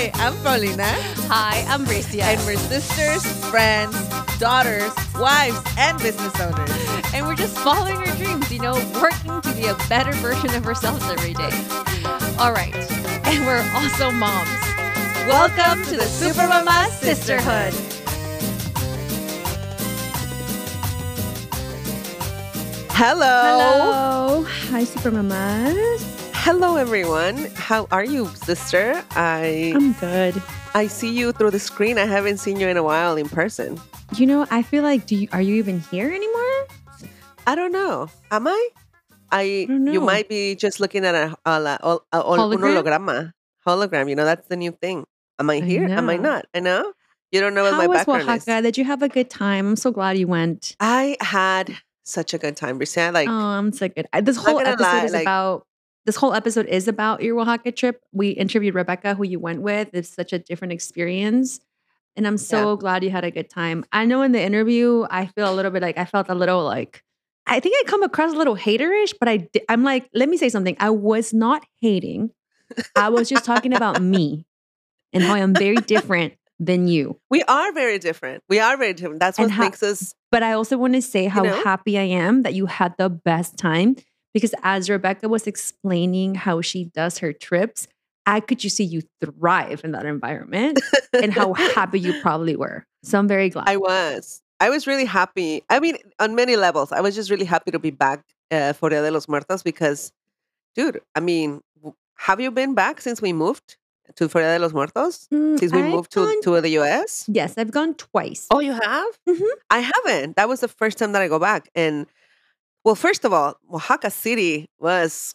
Hi, I'm Paulina. Hi, I'm Bricia. And we're sisters, friends, daughters, wives, and business owners. And we're just following our dreams, you know, working to be a better version of ourselves every day. All right. And we're also moms. Welcome to the Super Mama Sisterhood. Hello. Hello. Hi, Super Mamas. Hello, everyone. How are you, sister? I I'm good. I see you through the screen. I haven't seen you in a while in person. You know, I feel like, do you, are you even here anymore? I don't know. Am I? I, don't you might be just looking at a, a, a, a, Hologram? holograma. Hologram. You know, that's the new thing. Am I I here? Am I not? I know. You don't know what How my was background Oaxaca? is. Did you have a good time? I'm so glad you went. I had such a good time, Bricia. Like, oh, I'm so good. I- This whole episode lie, is like- about. This whole episode is about your Oaxaca trip. We interviewed Rebecca, who you went with. It's such a different experience, and I'm so glad you had a good time. I know in the interview, I feel a little bit like I felt a little like I think I come across a little haterish, but I, I'm like, let me say something. I was not hating. I was just talking about me and how I'm very different than you. we are very different. We are very different. That's what how- makes us. But I also want to say how know? happy I am that you had the best time because as Rebecca was explaining how she does her trips, I could just see you thrive in that environment and how happy you probably were. So I'm very glad. I was. I was really happy. I mean, on many levels, I was just really happy to be back uh, for Dia de los Muertos because, dude, I mean, have you been back since we moved to Dia de los Muertos? Mm, Since we I've moved to, gone- to the US? yes, I've gone twice. Oh, you have? Mhm. I haven't. That was the first time that I go back. And, well, first of all, Oaxaca City was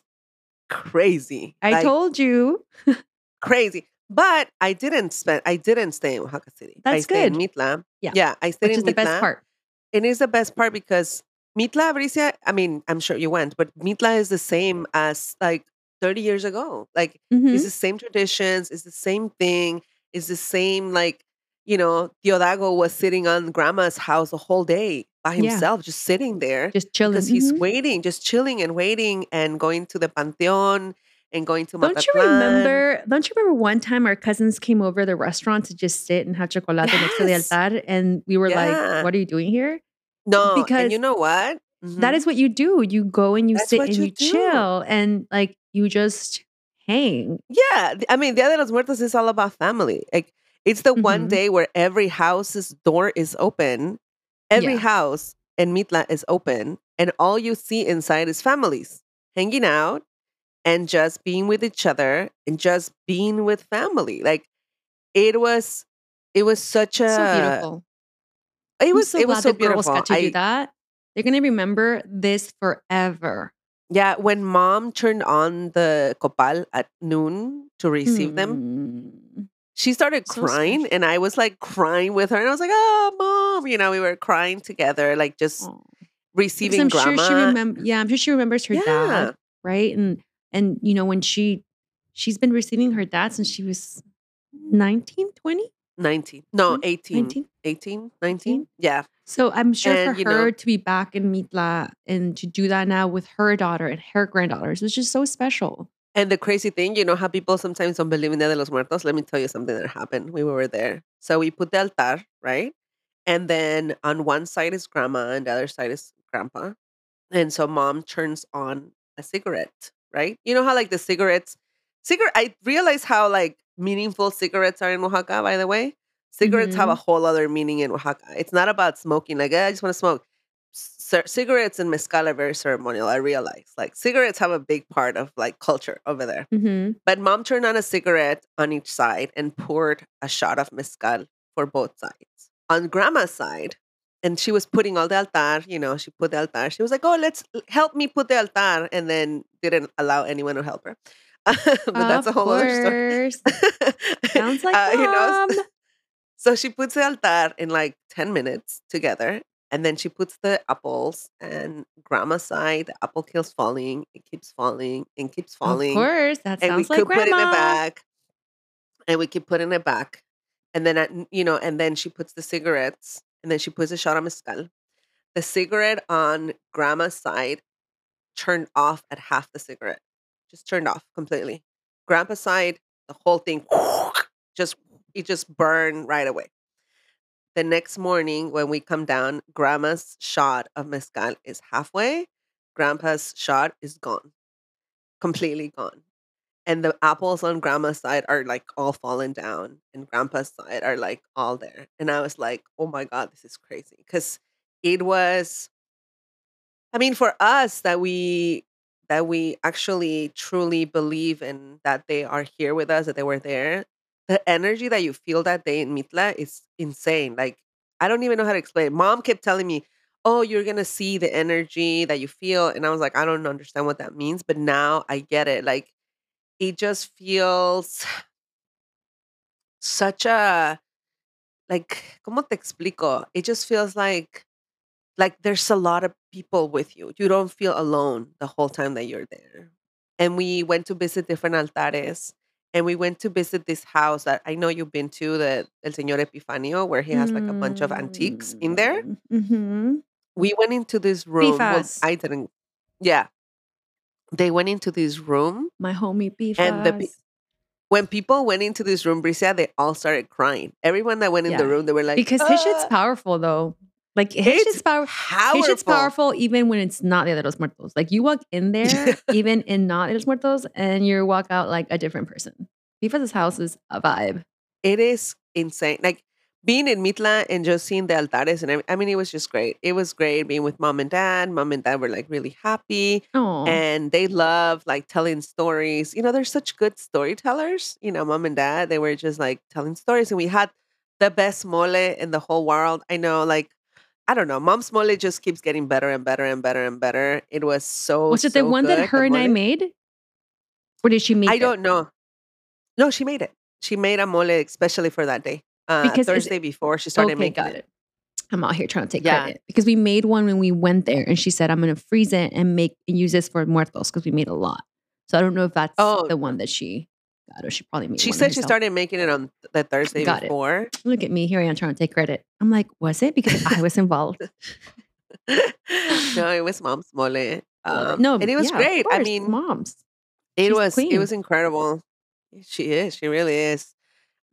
crazy. I Like, told you. crazy. But I didn't spend. I didn't stay in Oaxaca City. I That's stayed in good. Mitla. Yeah. yeah. I stayed Which in is the best Mitla. part. It is the best part because Mitla, Bricia, I mean, I'm sure you went, but Mitla is the same as like 30 years ago. Like, Mhm. it's the same traditions, it's the same thing, it's the same, like, you know, Diodago was sitting on grandma's house the whole day by Yeah. himself, just sitting there Just chilling. because he's Mhm. waiting, just chilling and waiting and going to the Panteon and going to Don't you remember? Don't you remember one time our cousins came over the restaurant to just sit and have chocolate next to the Yes. altar, and we were Yeah. like, "What are you doing here?" No, because and you know what? That Mhm. is what you do. You go and you That's sit and you you, chill, and like you just hang. Yeah, I mean, Dia de los Muertos is all about family. Like, it's the one Mhm. day where every house's door is open, every Yeah. house in Mitla is open, and all you see inside is families hanging out and just being with each other and just being with family. Like, it was, it was such a, so beautiful. it was, so it was so the girls beautiful. got to do that. They're gonna remember this forever. yeah, when mom turned on the copal at noon to receive them, Mm. She started So crying and I was like crying with her and I was like, "Oh, mom." You know, we were crying together like just Aw. Because receiving I'm grandma. sure she remember. Yeah, I'm sure she remembers her Yeah. dad, right? And and you know when she she's been receiving her dad since she was 19, 20? 19. No, Mm, 18. 19? 18, 19. Yeah. So I'm sure And, for her know- to be back in Mitla and to do that now with her daughter and her granddaughters is just so special. And the crazy thing, you know how people sometimes don't believe in Dia de los Muertos? Let me tell you something that happened. We were there. So we put the altar, right? And then on one side is grandma and the other side is grandpa. And so mom turns on a cigarette, right? You know how like the cigarettes, cigarette, I realize how like meaningful cigarettes are in Oaxaca, by the way. Cigarettes have a whole other meaning in Oaxaca. It's not about smoking, like, "Eh, I just want to smoke. C- cigarettes and mezcal are very ceremonial, I realize. Like, cigarettes have a big part of like culture over there. Mm-hmm. But mom turned on a cigarette on each side and poured a shot of mezcal for both sides. On grandma's side, and she was putting all the altar, you know, she put the altar. She was like, oh, let's help me put the altar. And then didn't allow anyone to help her. but that's a Of whole other story. Sounds like Uh, you know, so she puts the altar in like 10 minutes together. And then she puts the apples and grandma's side, the apple keeps falling, it keeps falling and keeps falling Of course, that and we sounds like could put it in grandma. it back and we keep putting it back and then at, you know and then she puts the cigarettes and then she puts a shot of mezcal the cigarette on grandma's side turned off at half the cigarette just turned off completely grandpa's side the whole thing just it just burned right away. The next morning, when we come down, grandma's shot of mezcal is halfway. Grandpa's shot is gone, completely gone. And the apples on grandma's side are like all fallen down, and grandpa's side are like all there. And I was like, oh my God, this is crazy. Because it was, I mean, for us that we that we actually truly believe in that they are here with us, that they were there, the energy that you feel that day in Mitla is insane. Like, I don't even know how to explain. Mom kept telling me, "Oh, you're gonna see the energy that you feel," and I was like, "I don't understand what that means," but now I get it. Like, it just feels such a like, ¿cómo te explico? It just feels like like there's a lot of people with you. You don't feel alone the whole time that you're there. And we went to visit different altares and we went to visit this house that I know you've been to, the El Señor Epifanio, where he has like a bunch of antiques in there. Mm-hmm. We went into this room. Well, I didn't. Yeah. They went into this room. My homie Pifas. And the When people went into this room, Bricia, they all started crying. Everyone that went in the room, they were like, because his shit's "Ah." powerful though. Like his It's shit's powerful. powerful. His shit's powerful even when it's not Dia de los Muertos. Like you walk in there, even in not Dia de los Muertos, and you walk out like a different person. Pifas' house is a vibe. It is insane. Like being in Mitla and just seeing the altares and I mean, it was just great. It was great being with mom and dad. Mom and dad were like really happy Oh, and they love like telling stories. You know, they're such good storytellers. You know, mom and dad, they were just like telling stories and we had the best mole in the whole world. I know, like, I don't know. Mom's mole just keeps getting better and better and better and better. It was so. was it the one good, that her and I made, or did she make? I it? don't know. No, she made it. She made a mole especially for that day. Uh, Because Thursday before she started okay, making got it. it. I'm out here trying to take Yeah. credit because we made one when we went there, and she said I'm going to freeze it and make and use this for muertos because we made a lot. So I don't know if that's Oh. the one that she got, or she probably made. She said she herself. started making it on the Thursday Got it. before. Look at me here. I am trying to take credit. I'm like, was it because I was involved? no, it was mom's mole. Um, no, and it was yeah, great. I mean, moms. it she's was it was incredible. She is. She really is.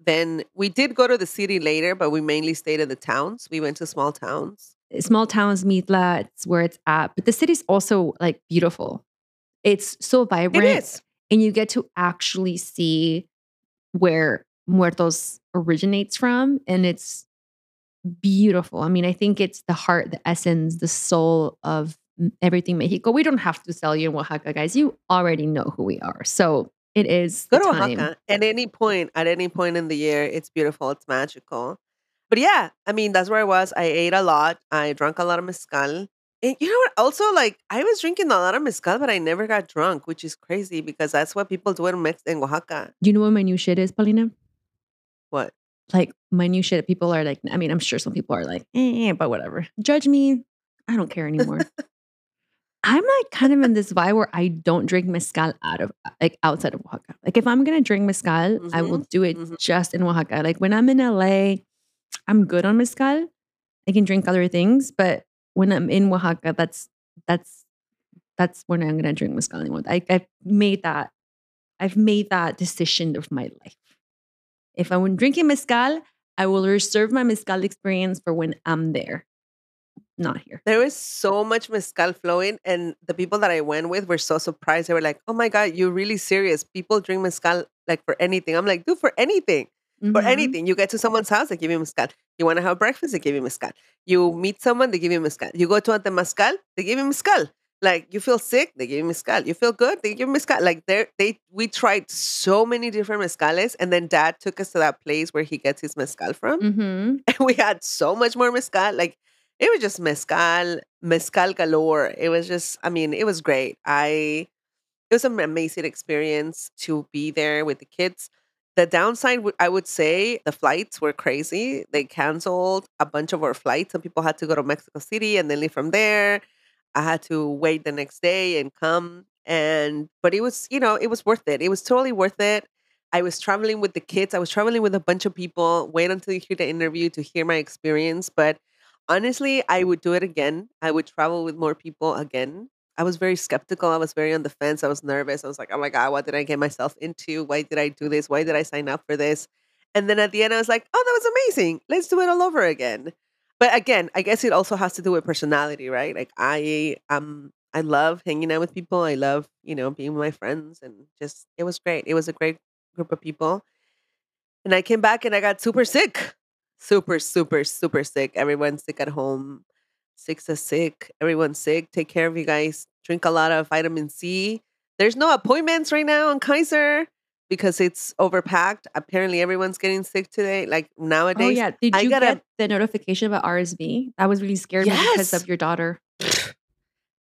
Then we did go to the city later, but we mainly stayed in the towns. We went to small towns. Small towns, Mitla, it's where it's at. But the city's also like beautiful. It's so vibrant. It is. And you get to actually see where Muertos originates from, and it's beautiful. I mean, I think it's the heart, the essence, the soul of everything Mexico. We don't have to sell you in Oaxaca, guys. You already know who we are. So it is Go to time. Oaxaca at any point, at any point in the year. It's beautiful. It's magical. But yeah, I mean, that's where I was. I ate a lot. I drank a lot of mezcal. And you know what? Also, like, I was drinking a lot of mezcal, but I never got drunk, which is crazy because that's what people do in, Mex- in Oaxaca. Do you know what my new shit is, Paulina? What? Like my new shit. People are like, I mean, I'm sure some people are like, eh, but whatever. Judge me. I don't care anymore. I'm like kind of in this vibe where I don't drink mezcal out of like outside of Oaxaca. Like if I'm gonna drink mezcal, I will do it mhm. just in Oaxaca. Like when I'm in LA, I'm good on mezcal. I can drink other things, but when I'm in Oaxaca, that's that's that's when I'm gonna drink mezcal anymore. I, I've made that. I've made that decision of my life. If I'm drinking mezcal, I will reserve my mezcal experience for when I'm there, not here. There was so much mezcal flowing, and the people that I went with were so surprised. They were like, "Oh my god, you're really serious? People drink mezcal like for anything." I'm like, "Dude, for anything, for Mhm. anything. You get to someone's house, they give you mezcal. You want to have breakfast, they give you mezcal. You meet someone, they give you mezcal. You go to a temazcal, they give you mezcal. Like you feel sick, they give you mezcal. You feel good, they give you mezcal. Like they they we tried so many different mezcales, and then Dad took us to that place where he gets his mezcal from Mhm. and we had so much more mezcal. Like it was just mezcal, mezcal galore. It was just, I mean, it was great. I it was an amazing experience to be there with the kids. The downside, I would say, the flights were crazy. They canceled a bunch of our flights. Some people had to go to Mexico City and then leave from there. I had to wait the next day and come. And but it was, you know, it was worth it. It was totally worth it. I was traveling with the kids. I was traveling with a bunch of people. Wait until you hear the interview to hear my experience. But honestly, I would do it again. I would travel with more people again. I was very skeptical. I was very on the fence. I was nervous. I was like, oh my God, what did I get myself into? Why did I do this? Why did I sign up for this? And then at the end, I was like, oh, that was amazing. Let's do it all over again. But again, I guess it also has to do with personality, right? Like I um I love hanging out with people. I love, you know, being with my friends and just it was great. It was a great group of people. And I came back and I got super sick. Super, super, super sick. Everyone's sick at home. Sick's is sick. Everyone's sick. Take care of you guys. Drink a lot of vitamin C. There's no appointments right now on Kaiser because it's overpacked. Apparently, everyone's getting sick today. Like nowadays. Oh nowadays, yeah. Did I you gotta- get the notification about RSV? That was really scared me because of your daughter.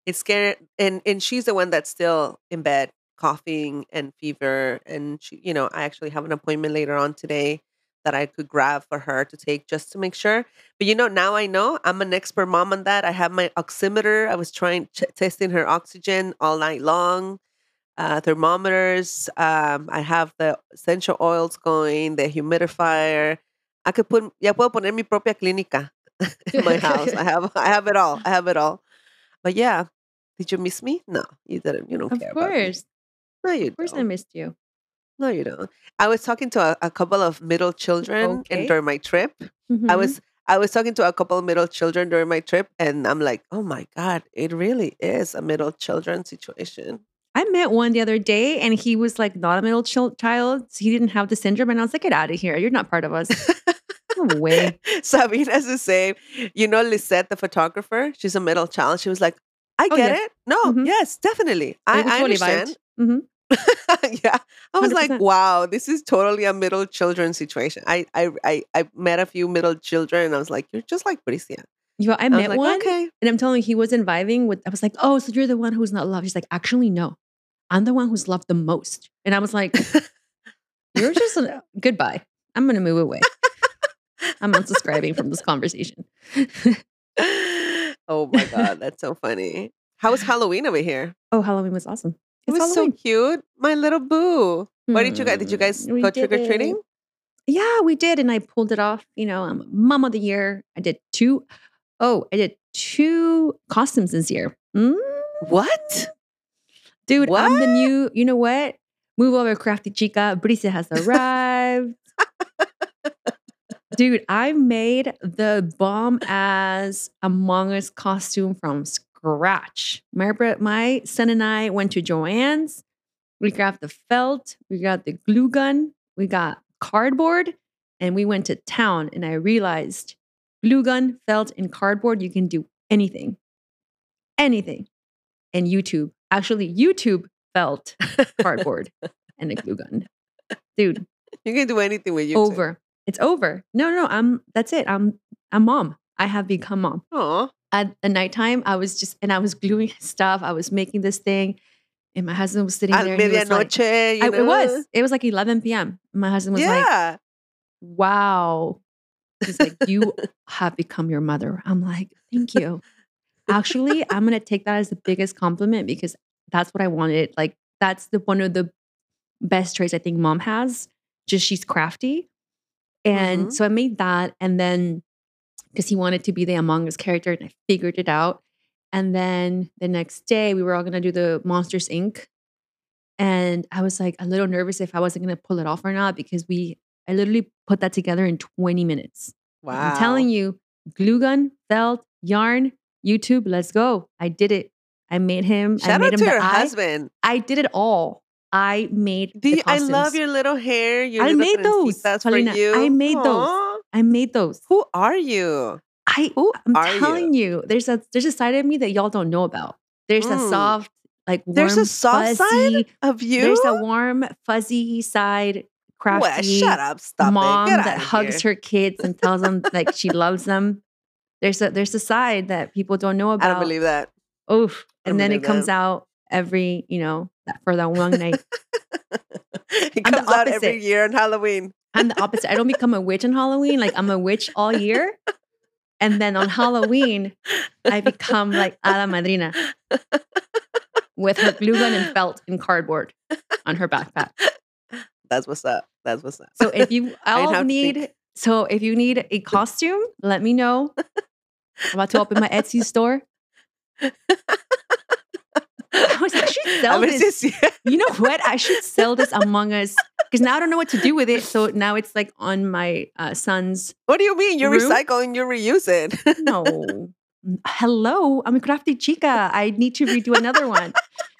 it's scary. And and she's the one that's still in bed, coughing and fever. And she, you know, I actually have an appointment later on today that I could grab for her to take just to make sure. But you know, now I know I'm an expert mom on that. I have my oximeter. I was trying ch- testing her oxygen all night long. Uh, thermometers. Um, I have the essential oils going, the humidifier. I could put, ya puedo poner mi propia clínica in my house. I have, I have it all. I have it all. But yeah, did you miss me? No, you didn't. You don't Of care about me. course. No, you Of course I don't. missed you. No, you don't. I was talking to a, a couple of middle children Okay. and during my trip. I Mhm. was I was talking to a couple of middle children during my trip, and I'm like, oh my god, it really is a middle children situation. I met one the other day and he was like not a middle chil- child. He didn't have the syndrome. And I was like, get out of here. You're not part of us. No way. Sabina's the same. You know, Lisette, the photographer, she's a middle child. She was like, I Oh, get it. No, Mhm. yes, definitely. I, I understand. Mhm. yeah. I was like, 100%. wow, this is totally a middle children situation. I I I, I met a few middle children and I was like, you're just like Bricia. You know, I I met like, one okay. and I'm telling you, he wasn't vibing with, I was like, oh, so you're the one who's not loved. He's like, actually, no. I'm the one who's loved the most. And I was like, you're just, a, goodbye. I'm going to move away. I'm unsubscribing from this conversation. oh my god, that's so funny. How was Halloween over here? Oh, Halloween was awesome. It was Halloween. so cute. My little boo. What did you guys? Did you Hmm, guys we go trick or treating? Yeah, we did. And I pulled it off. You know, I'm mom of the year. I did two. Oh, I did two costumes this year. Mm, What? Dude, I'm the new, you know what? Move over, crafty chica. Bricia has arrived. Dude, I made the bomb as Among Us costume from scratch. My, my son and I went to Joann's. We grabbed the felt, we got the glue gun, we got cardboard, and we went to town. And I realized glue gun, felt, and cardboard, you can do anything. Anything. And YouTube. Actually, YouTube felt cardboard and a glue gun. Dude, You can do anything with you. over. It's over. No, no, I'm that's it. I'm I'm mom. I have become mom. Oh, At the nighttime, I was just and I was gluing stuff. I was making this thing, and my husband was sitting at there. and he was like- medianoche. you I- it was. It was like 11 p.m. My husband was like, "Wow." He's like, "You have become your mother." I'm like, "Thank you." Actually, I'm gonna take that as the biggest compliment because that's what I wanted. Like, that's the one of the best traits I think mom has. Just she's crafty, and Mhm. so I made that, and then because he wanted to be the Among Us character, and I figured it out. And then the next day, we were all gonna do the Monsters Inc. And I was like a little nervous if I wasn't gonna pull it off or not because we, I literally put that together in 20 minutes. wow. I'm telling you, glue gun, felt, yarn, YouTube, let's go. I did it. I made him. I Shout made out him to your eye. husband. I did it all. I made. The you, I love your little hair. Your I little made those, trencitas for you. I made those. I made those. Who are you? I. Who I'm are telling you? there's a there's a side of me that y'all don't know about. There's a Mm. soft, like warm, There's a soft fuzzy, side of you. There's a warm, fuzzy side, crafty. Well, shut up. Stop mom it. That hugs here. her kids and tells them like she loves them. There's a there's a side that people don't know about. I don't believe that. Oof. And then it comes that. out every, you know, that for that one night. it I'm comes out every year on Halloween. I'm the opposite. I don't become a witch on Halloween. Like I'm a witch all year. And then on Halloween, I become like a la madrina with her glue gun and felt and cardboard on her backpack. That's what's up. That's what's up. So if you all need, so if you need a costume, let me know. I'm about to open my Etsy store. I was like, I should sell this. You know what? I should sell this Among Us because now I don't know what to do with it. So now it's like on my uh, son's. What do you mean? You room? recycle and you reuse it? no. Hello, I'm a crafty chica. I need to redo another one.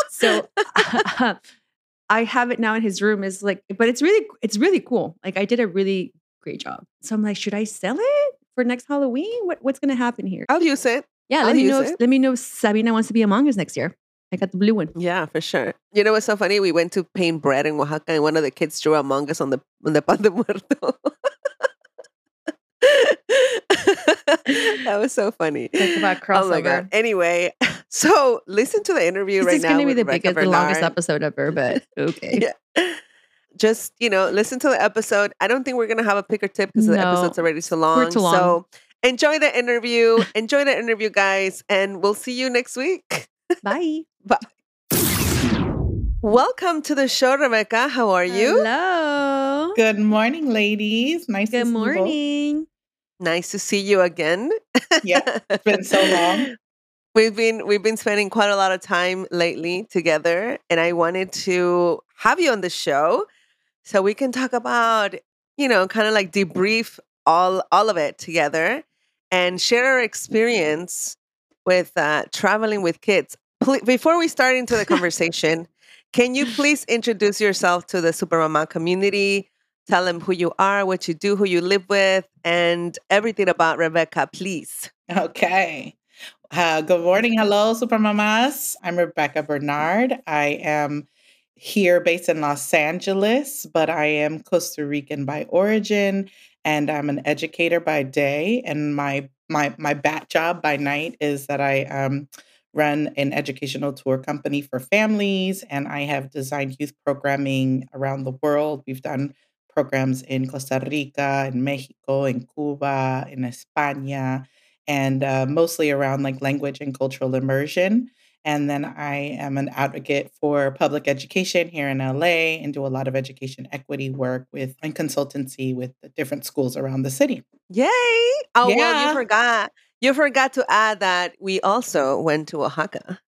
so uh, I have it now in his room. Is like, but it's really, it's really cool. Like I did a really great job. So I'm like, should I sell it for next Halloween? What, what's going to happen here? I'll use it. Yeah, I'll let me know. If, let me know if Sabina wants to be Among Us next year. I got the blue one. Yeah, for sure. You know what's so funny? We went to paint bread in Oaxaca, and one of the kids drew Among Us on the on the pan de muerto. that was so funny. Talk about Oh crossover. Anyway, so listen to the interview This right is now. going to be the Rebecca biggest, the longest episode ever, but okay. Yeah. Just, you know, listen to the episode. I don't think we're going to have a picker tip because the No, episode's already too long. too long. So enjoy the interview. enjoy the interview, guys. And we'll see you next week. Bye. Welcome to the show, Rebecca. How are you? Hello. Good morning, ladies. Nice to Good see you both. morning. Nice to see you again. Yeah, it's been so long. We've been we've been spending quite a lot of time lately together, and I wanted to have you on the show so we can talk about, you know, kind of like debrief all all of it together and share our experience with uh, traveling with kids. Before we start into the conversation, can you please introduce yourself to the Supermama community? Tell them who you are, what you do, who you live with, and everything about Rebecca, please. Okay. Uh, good morning. Hello, Supermamas. I'm Rebecca Bernard. I am here based in Los Angeles, but I am Costa Rican by origin, and I'm an educator by day. And my my my bat job by night is that I um, run an educational tour company for families, and I have designed youth programming around the world. We've done programs in Costa Rica, in Mexico, in Cuba, in España, and uh, mostly around like language and cultural immersion. And then I am an advocate for public education here in LA and do a lot of education equity work with and consultancy with the different schools around the city. Yay! Oh well, Yeah. you forgot. You forgot to add that we also went to Oaxaca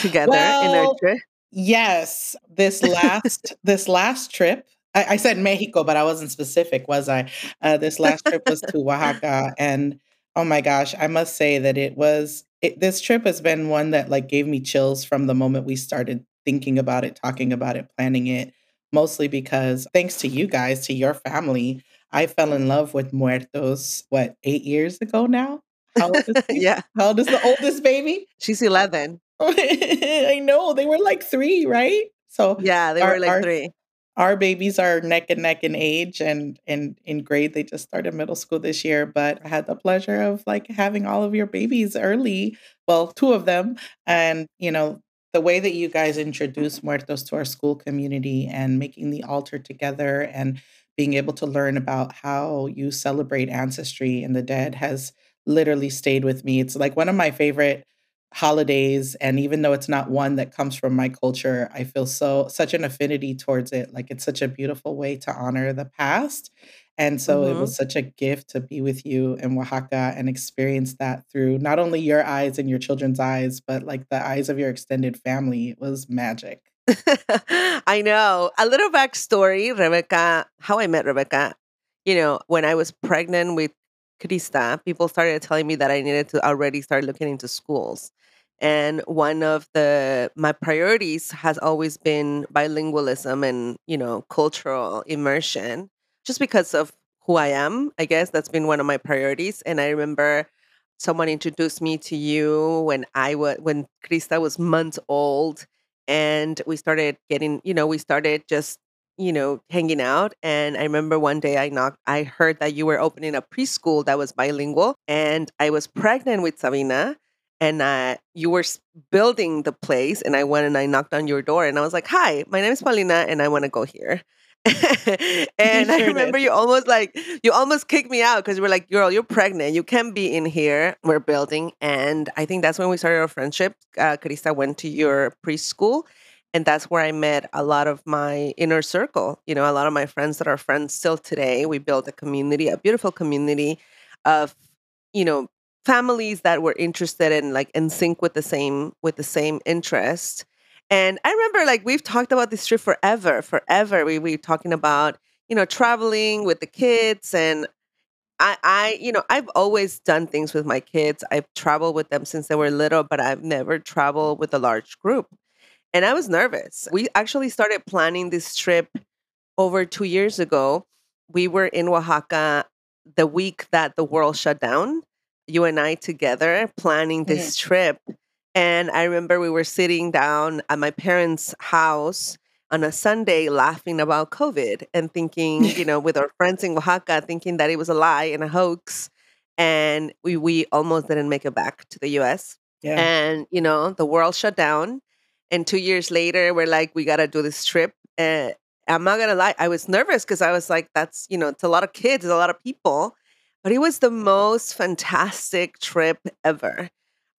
together in our trip. Yes, this last this last trip, I, I said Mexico, but I wasn't specific, was I? Uh, this last trip was to Oaxaca, and oh my gosh, I must say that it was it, this trip has been one that like gave me chills from the moment we started thinking about it, talking about it, planning it. Mostly because thanks to you guys, to your family, I fell in love with Muertos. What eight years ago now? How old yeah, how old is the oldest baby? she's eleven. I know they were like three, right? So Yeah, they Our- were like our- three. our babies are neck and neck in age and and in grade. They just started middle school this year, but I had the pleasure of like having all of your babies early. Well, two of them, and you know the way that you guys introduce muertos to our school community and making the altar together and being able to learn about how you celebrate ancestry and the dead has literally stayed with me. It's like one of my favorite holidays and even though it's not one that comes from my culture i feel so such an affinity towards it like it's such a beautiful way to honor the past and so it Mhm. was such a gift to be with you in oaxaca and experience that through not only your eyes and your children's eyes but like the eyes of your extended family it was magic I know. A little backstory, Rebecca, how I met Rebecca. You know, when I was pregnant with Krista, people started telling me that I needed to already start looking into schools. And one of the my priorities has always been bilingualism and, you know, cultural immersion, just because of who I am. I guess that's been one of my priorities. And I remember someone introduced me to you when I was when Krista was months old and we started getting you know we started just you know hanging out and i remember one day i knocked i heard that you were opening a preschool that was bilingual and i was pregnant with sabina and uh, you were building the place and i went and i knocked on your door and i was like hi my name is paulina and i want to go here and i remember did. you almost like you almost kicked me out because you were like girl you're pregnant you can't be in here we're building and i think that's when we started our friendship uh, Krista went to your preschool and that's where I met a lot of my inner circle. You know, a lot of my friends that are friends still today. We built a community, a beautiful community of, you know, families that were interested in like in sync with the same with the same interest. And I remember like we've talked about this trip forever, forever. We we talking about, you know, traveling with the kids and I, I, you know, I've always done things with my kids. I've traveled with them since they were little, but I've never traveled with a large group. And I was nervous. We actually started planning this trip over two years ago. We were in Oaxaca the week that the world shut down, you and I together planning this mm-hmm. trip. And I remember we were sitting down at my parents' house on a Sunday laughing about COVID and thinking, you know, with our friends in Oaxaca, thinking that it was a lie and a hoax. And we, we almost didn't make it back to the US. Yeah. And, you know, the world shut down. And two years later, we're like, we got to do this trip. And I'm not going to lie, I was nervous because I was like, that's, you know, it's a lot of kids, it's a lot of people. But it was the mm-hmm. most fantastic trip ever.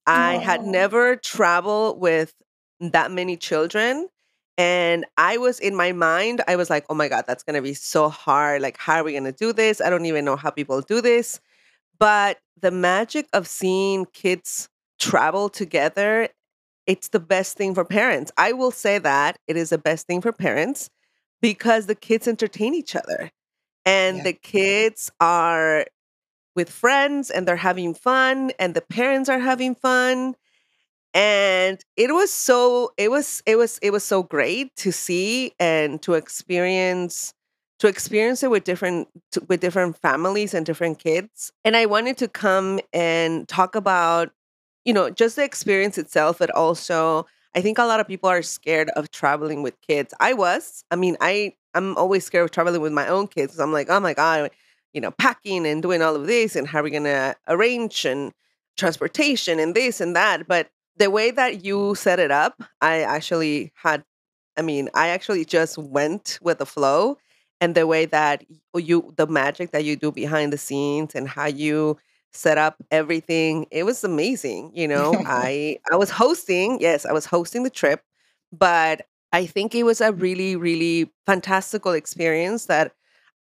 I had never traveled with that many children. And I was in my mind, I was like, oh my God, that's going to be so hard. Like, how are we going to do this? I don't even know how people do this. But the magic of seeing kids travel together, it's the best thing for parents. I will say that it is the best thing for parents because the kids entertain each other and yeah. the kids are with friends and they're having fun and the parents are having fun and it was so it was it was it was so great to see and to experience to experience it with different with different families and different kids and i wanted to come and talk about you know just the experience itself but also i think a lot of people are scared of traveling with kids. I was i mean i i'm always scared of traveling with my own kids i'm like oh my god you know packing and doing all of this and how are we to arrange and transportation and this and that? But the way that you set it up, I actually had, I mean, I actually just went with the flow and the way that you, the magic that you do behind the scenes and how you set up everything, it was amazing. You know, I, I was hosting, yes, I was hosting the trip, but I think it was a really, really fantastical experience that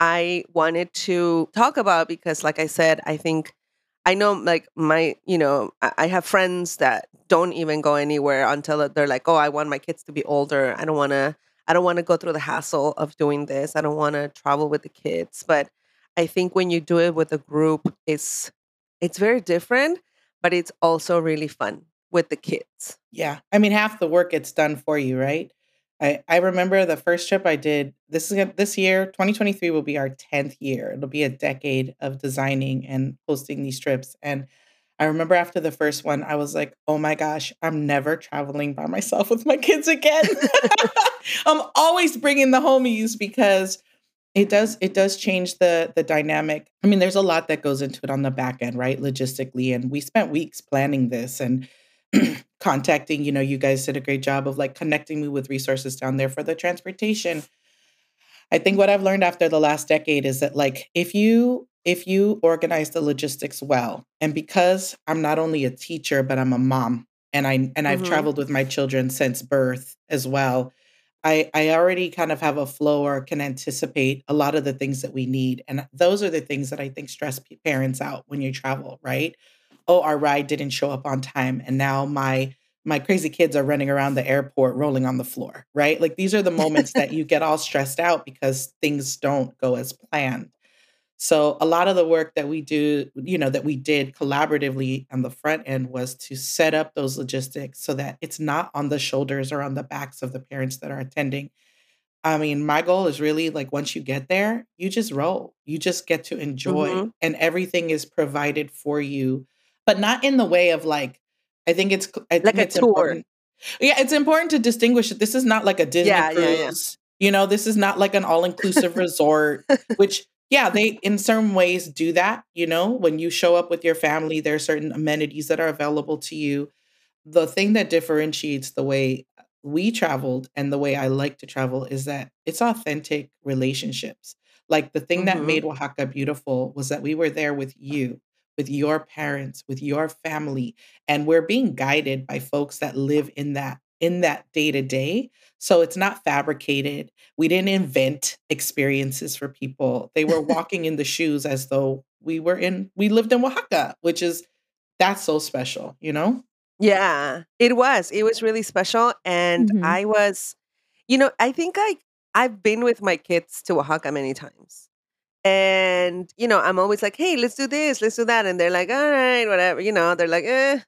I wanted to talk about because, like I said, I think I know, like my, you know, I have friends that don't even go anywhere until they're like, "Oh, I want my kids to be older. I don't want to. I don't want to go through the hassle of doing this. I don't want to travel with the kids." But I think when you do it with a group, it's it's very different, but it's also really fun with the kids. Yeah, I mean, half the work gets done for you, right? I, I remember the first trip I did. This is this year, 2023 will be our 10th year. It'll be a decade of designing and hosting these trips. And I remember after the first one, I was like, oh my gosh, I'm never traveling by myself with my kids again. I'm always bringing the homies because it does it does change the the dynamic. I mean, there's a lot that goes into it on the back end, right? Logistically. And we spent weeks planning this and contacting, you know, you guys did a great job of like connecting me with resources down there for the transportation. I think what I've learned after the last decade is that like if you if you organize the logistics well and because I'm not only a teacher but I'm a mom and I and I've mm-hmm. traveled with my children since birth as well. I I already kind of have a flow or can anticipate a lot of the things that we need and those are the things that I think stress parents out when you travel, right? oh, our ride didn't show up on time. And now my my crazy kids are running around the airport rolling on the floor, right? Like these are the moments that you get all stressed out because things don't go as planned. So a lot of the work that we do, you know, that we did collaboratively on the front end was to set up those logistics so that it's not on the shoulders or on the backs of the parents that are attending. I mean, my goal is really like once you get there, you just roll. You just get to enjoy mm-hmm. and everything is provided for you but not in the way of like I think it's I like think a it's tour. Important. Yeah, it's important to distinguish that this is not like a Disney yeah, cruise. Yeah, yeah. You know, this is not like an all-inclusive resort, which yeah, they in some ways do that, you know, when you show up with your family, there are certain amenities that are available to you. The thing that differentiates the way we traveled and the way I like to travel is that it's authentic relationships. Like the thing mm-hmm. that made Oaxaca beautiful was that we were there with you with your parents, with your family, and we're being guided by folks that live in that in that day to day. So it's not fabricated. We didn't invent experiences for people. They were walking in the shoes as though we were in we lived in Oaxaca, which is that's so special, you know? Yeah, it was. It was really special, and Mhm. I was you know, I think I I've been with my kids to Oaxaca many times. And, you know, I'm always like, "Hey, let's do this, let's do that," and they're like, "Alright, whatever," you know, they're like, "Eh."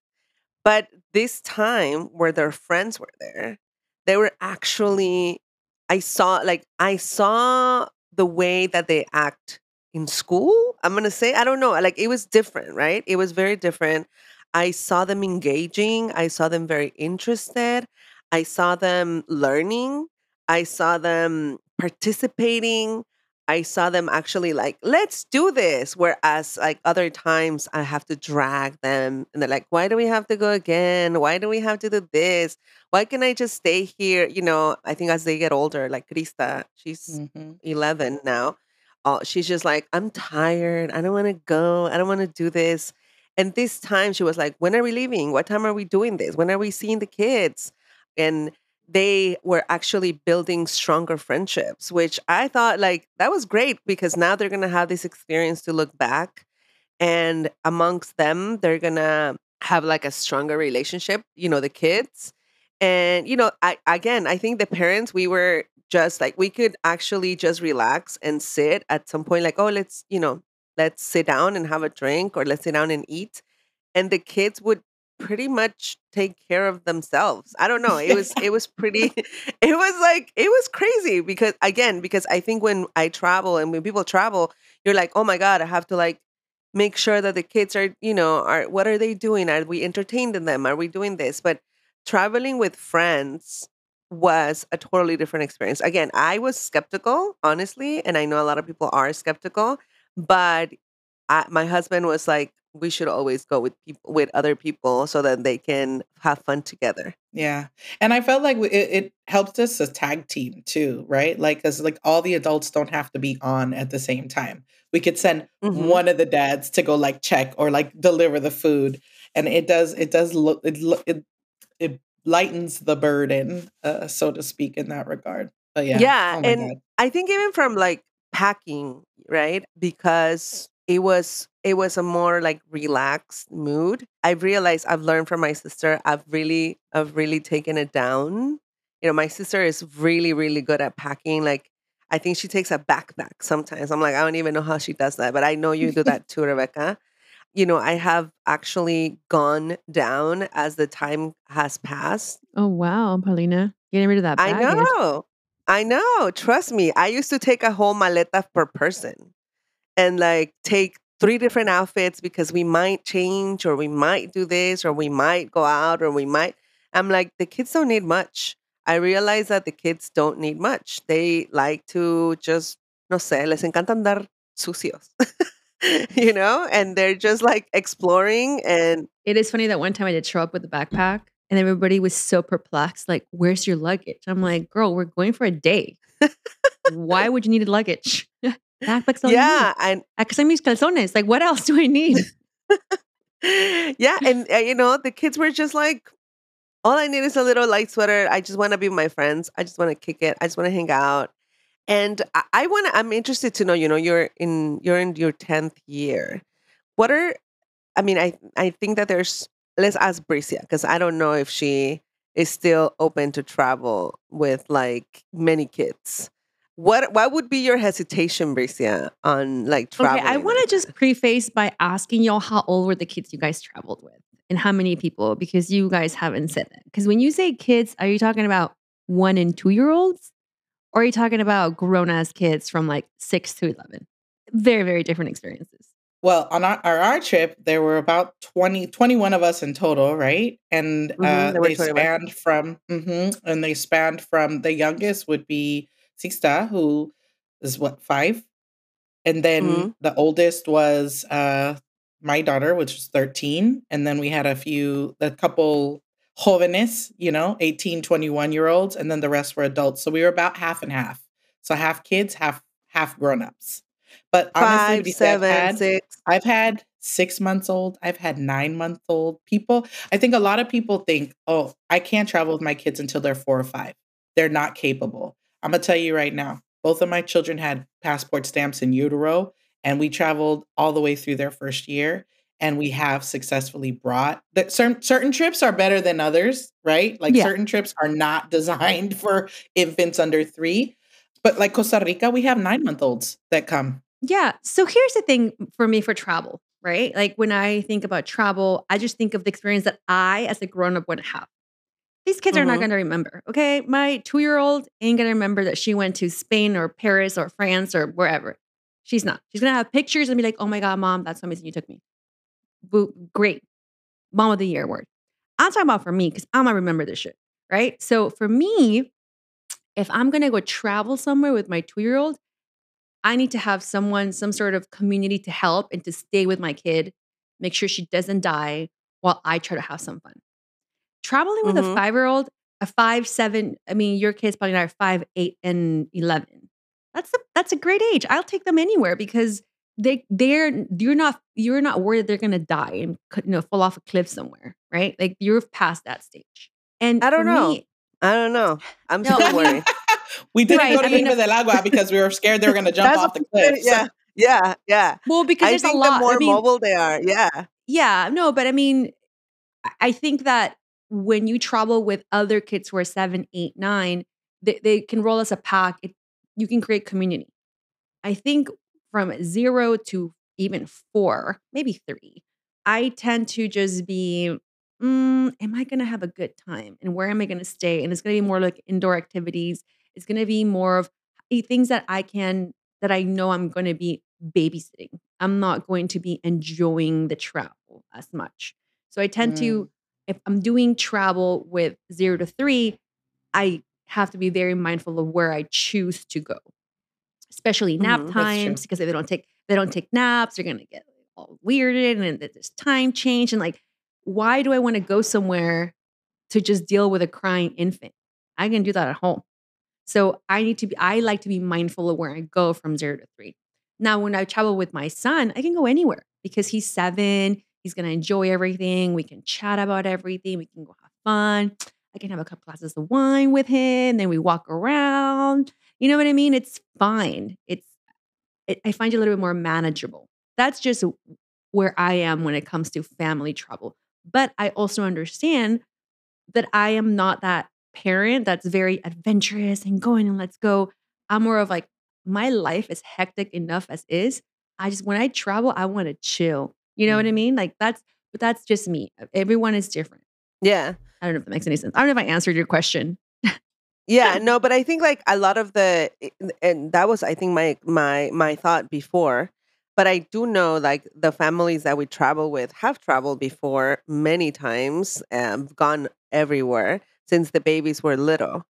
But this time where their friends were there, they were actually I saw like, I saw the way that they act in school, I'm gonna say, I don't know, like, it was different, right? It was very different. I saw them engaging, I saw them very interested, I saw them learning, I saw them participating, I saw them actually like, "Let's do this," whereas, like, other times I have to drag them, and they're like, "Why do we have to go again? Why do we have to do this? Why can't I just stay here?" You know, I think as they get older, like Krista, she's Mhm. 11 now, uh, she's just like, "I'm tired, I don't wanna go, I don't wanna do this." And this time she was like, "When are we leaving? What time are we doing this? When are we seeing the kids?" And they were actually building stronger friendships, which I thought, like, that was great because now they're gonna have this experience to look back, and amongst them, they're gonna have, like, a stronger relationship, you know, the kids. And, you know, I again, I think the parents, we were just like we could actually just relax and sit at some point like, "Oh, let's, you know, let's sit down and have a drink, or let's sit down and eat." And the kids would pretty much take care of themselves. I don't know, it was it was pretty it was like it was crazy because again, because I think when I travel and when people travel, you're like, "Oh my god, I have to, like, make sure that the kids are, you know, are what are they doing? Are we entertaining them? Are we doing this?" But traveling with friends was a totally different experience. Again, I was skeptical, honestly, and I know a lot of people are skeptical, but I my husband was like, "We should always go with people with other people so that they can have fun together." Yeah, and I felt like it it helped us a tag team too, right? like because like, all the adults don't have to be on at the same time. We could send Mhm. one of the dads to go, like, check or, like, deliver the food, and it does it does look it it it lightens the burden, uh, so to speak, in that regard. But yeah, Yeah, oh and god. I think even from, like, packing, right? Because it was it was a more, like, relaxed mood. I've realized I've learned from my sister, I've really I've really taken it down. You know, my sister is really, really good at packing, like, I think she takes a backpack sometimes. I'm like, "I don't even know how she does that," but I know you do that too, Rebecca. You know, I have actually gone down as the time has passed. Oh, wow, Paulina. Getting rid of that I know. I know, trust me. I used to take a whole maleta per person and, like, take 3 different outfits because we might change or we might do this or we might go out or we might I'm like, "The kids don't need much." I realize that the kids don't need much. They like to just, no sé, les encanta andar sucios, you know? And they're just, like, exploring and It is funny that one time I did show up with a backpack and everybody was so perplexed, like, "Where's your luggage?" I'm like, "Girl, we're going for a day. Why would you need a luggage? Backpack's all you need. Yeah, and Aquí están mis calzones. Like, what else do I need?" Yeah, and, uh, you know, the kids were just like, "All I need is a little light sweater. I just wanna be with my friends. I just wanna kick it. I just wanna hang out." And I I wanna I'm interested to know, you know, you're in you're in your 10th year. What are I mean, I I think that there's let's ask Bricia, 'cause I don't know if she is still open to travel with, like, many kids. What what would be your hesitation, Bricia, on, like, traveling? Okay, I wanna just preface by asking y'all how old were the kids you guys traveled with, and how many people, because you guys haven't said that. Because when you say kids, are you talking about 1 and 2-year-olds? Or are you talking about grown-ass kids from, like, 6 to 11? Very, very different experiences. Well, on our on our trip, there were about 20 21 of us in total, right? And, Mhm, uh, there were they spanned from mhm, and they spanned from the youngest would be Sixta, who is what, 5? And then Mhm. the oldest was, uh, my daughter, which was 13, and then we had a few a couple jóvenes, you know, 18, twenty-one-year-olds, and then the rest were adults. So we were about half and half. So half kids, half half grown-ups. But honestly, 5, Bricia, I've had 6. I've had 6 months old, I've had 9 month old people I think a lot of people think, "Oh, I can't travel with my kids until they're 4 or 5. They're not capable." Imma tell you right now, both of my children had passport stamps in utero, and we traveled all the way through their 1st year, and we have successfully brought that certain certain trips are better than others, right? Like Yeah. certain trips are not designed for infants under 3. But like Costa Rica, we have 9-month-olds that come. Yeah. So here's the thing for me for travel, right? Like when I think about travel, I just think of the experience that I, as a grown up, would have. These kids are not Mhm. going to remember. Okay. My two year old ain't going to remember that she went to Spain or Paris or France or wherever. She's not. She's going to have pictures and be like, oh my God, mom, that's so amazing you took me. Boo, great. Mom of the year award. I'm talking about for me because I'm going to remember this shit. Right. So for me, if I'm going to go travel somewhere with my two year old, I need to have someone, some sort of community to help and to stay with my kid, make sure she doesn't die while I try to have some fun. Traveling with a Mhm. five year old, a five, seven, I mean, your kids probably are five, eight, and 11. That's a, that's a great age. I'll take them anywhere because they they're you're not you're not worried that they're gonna die and you know fall off a cliff somewhere, right? Like you're past that stage. And I don't know. me- I don't know. I'm No, still worried. We didn't Right, go to I mean, Hierve el Agua because we were scared they were going to jump off the cliff. saying, Yeah. Yeah. Yeah. well, because I there's think a lot. the more I mean, mobile they are, yeah. Yeah, no, but I mean, I- I think that when you travel with other kids who are seven, eight, nine, they, they can roll as a pack. It, you can create community. I think from zero to even four, maybe three, I tend to just be, mm, am I going to have a good time? And where am I going to stay? And it's going to be more like indoor activities. It's going to be more of eh, things that I can, that I know I'm going to be babysitting. I'm not going to be enjoying the travel as much. So I tend to, if I'm doing travel with zero to three, I have to be very mindful of where I choose to go, especially nap Mhm, times because if they don't take they don't take naps, they're gonna get all weirded and then there's time change and like, why do I want to go somewhere to just deal with a crying infant? I can do that at home. So I need to be, I like to be mindful of where I go from zero to three. Now, when I travel with my son, I can go anywhere because he's seven. He's going to enjoy everything. We can chat about everything. We can go have fun. I can have a couple glasses of wine with him. Then we walk around. You know what I mean? It's fine. It's, it, I find it a little bit more manageable. That's just where I am when it comes to family travel. But I also understand that I am not that parent that's very adventurous and going and let's go. I'm more of like, my life is hectic enough as is. I just, when I travel, I want to chill. You know what mm. I mean? Like that's, but that's just me. Everyone is different. Yeah. I don't know if that makes any sense. I don't know if I answered your question. Yeah, no, but I think like a lot of the and that was I think my my my thought before. But I do know like the families that we travel with have traveled before many times and gone everywhere since the babies were little.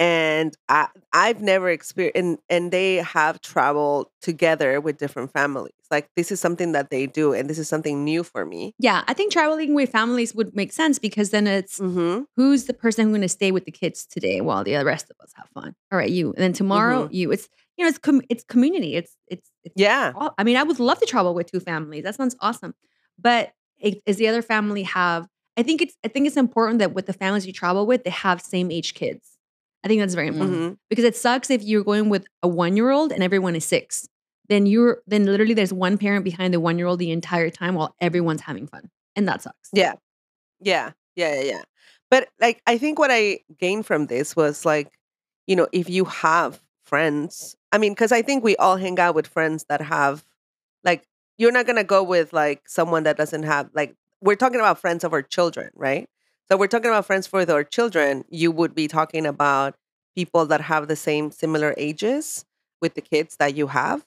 And I I've never experienced and, and they have traveled together with different families. Like this is something that they do and this is something new for me. Yeah, I think traveling with families would make sense because then it's Mm-hmm. who's the person who's going to stay with the kids today while the rest of us have fun. All right, you. And then tomorrow, you. It's you know, it's com- it's community. It's it's it's Yeah. I mean, I would love to travel with two families. That sounds awesome. But it, is the other family have? I think it's I think it's important that with the families you travel with, they have same age kids. I think that's very important Mm-hmm. because it sucks if you're going with a one year old and everyone is six. Then you're then literally there's one parent behind the one year old the entire time while everyone's having fun, and that sucks. Yeah. Yeah. Yeah. Yeah. Yeah. But like, I think what I gained from this was like, you know, if you have friends, I mean, because I think we all hang out with friends that have, like, you're not going to go with like someone that doesn't have, like, we're talking about friends of our children, right? So we're talking about friends for their children. You would be talking about people that have the same similar ages with the kids that you have.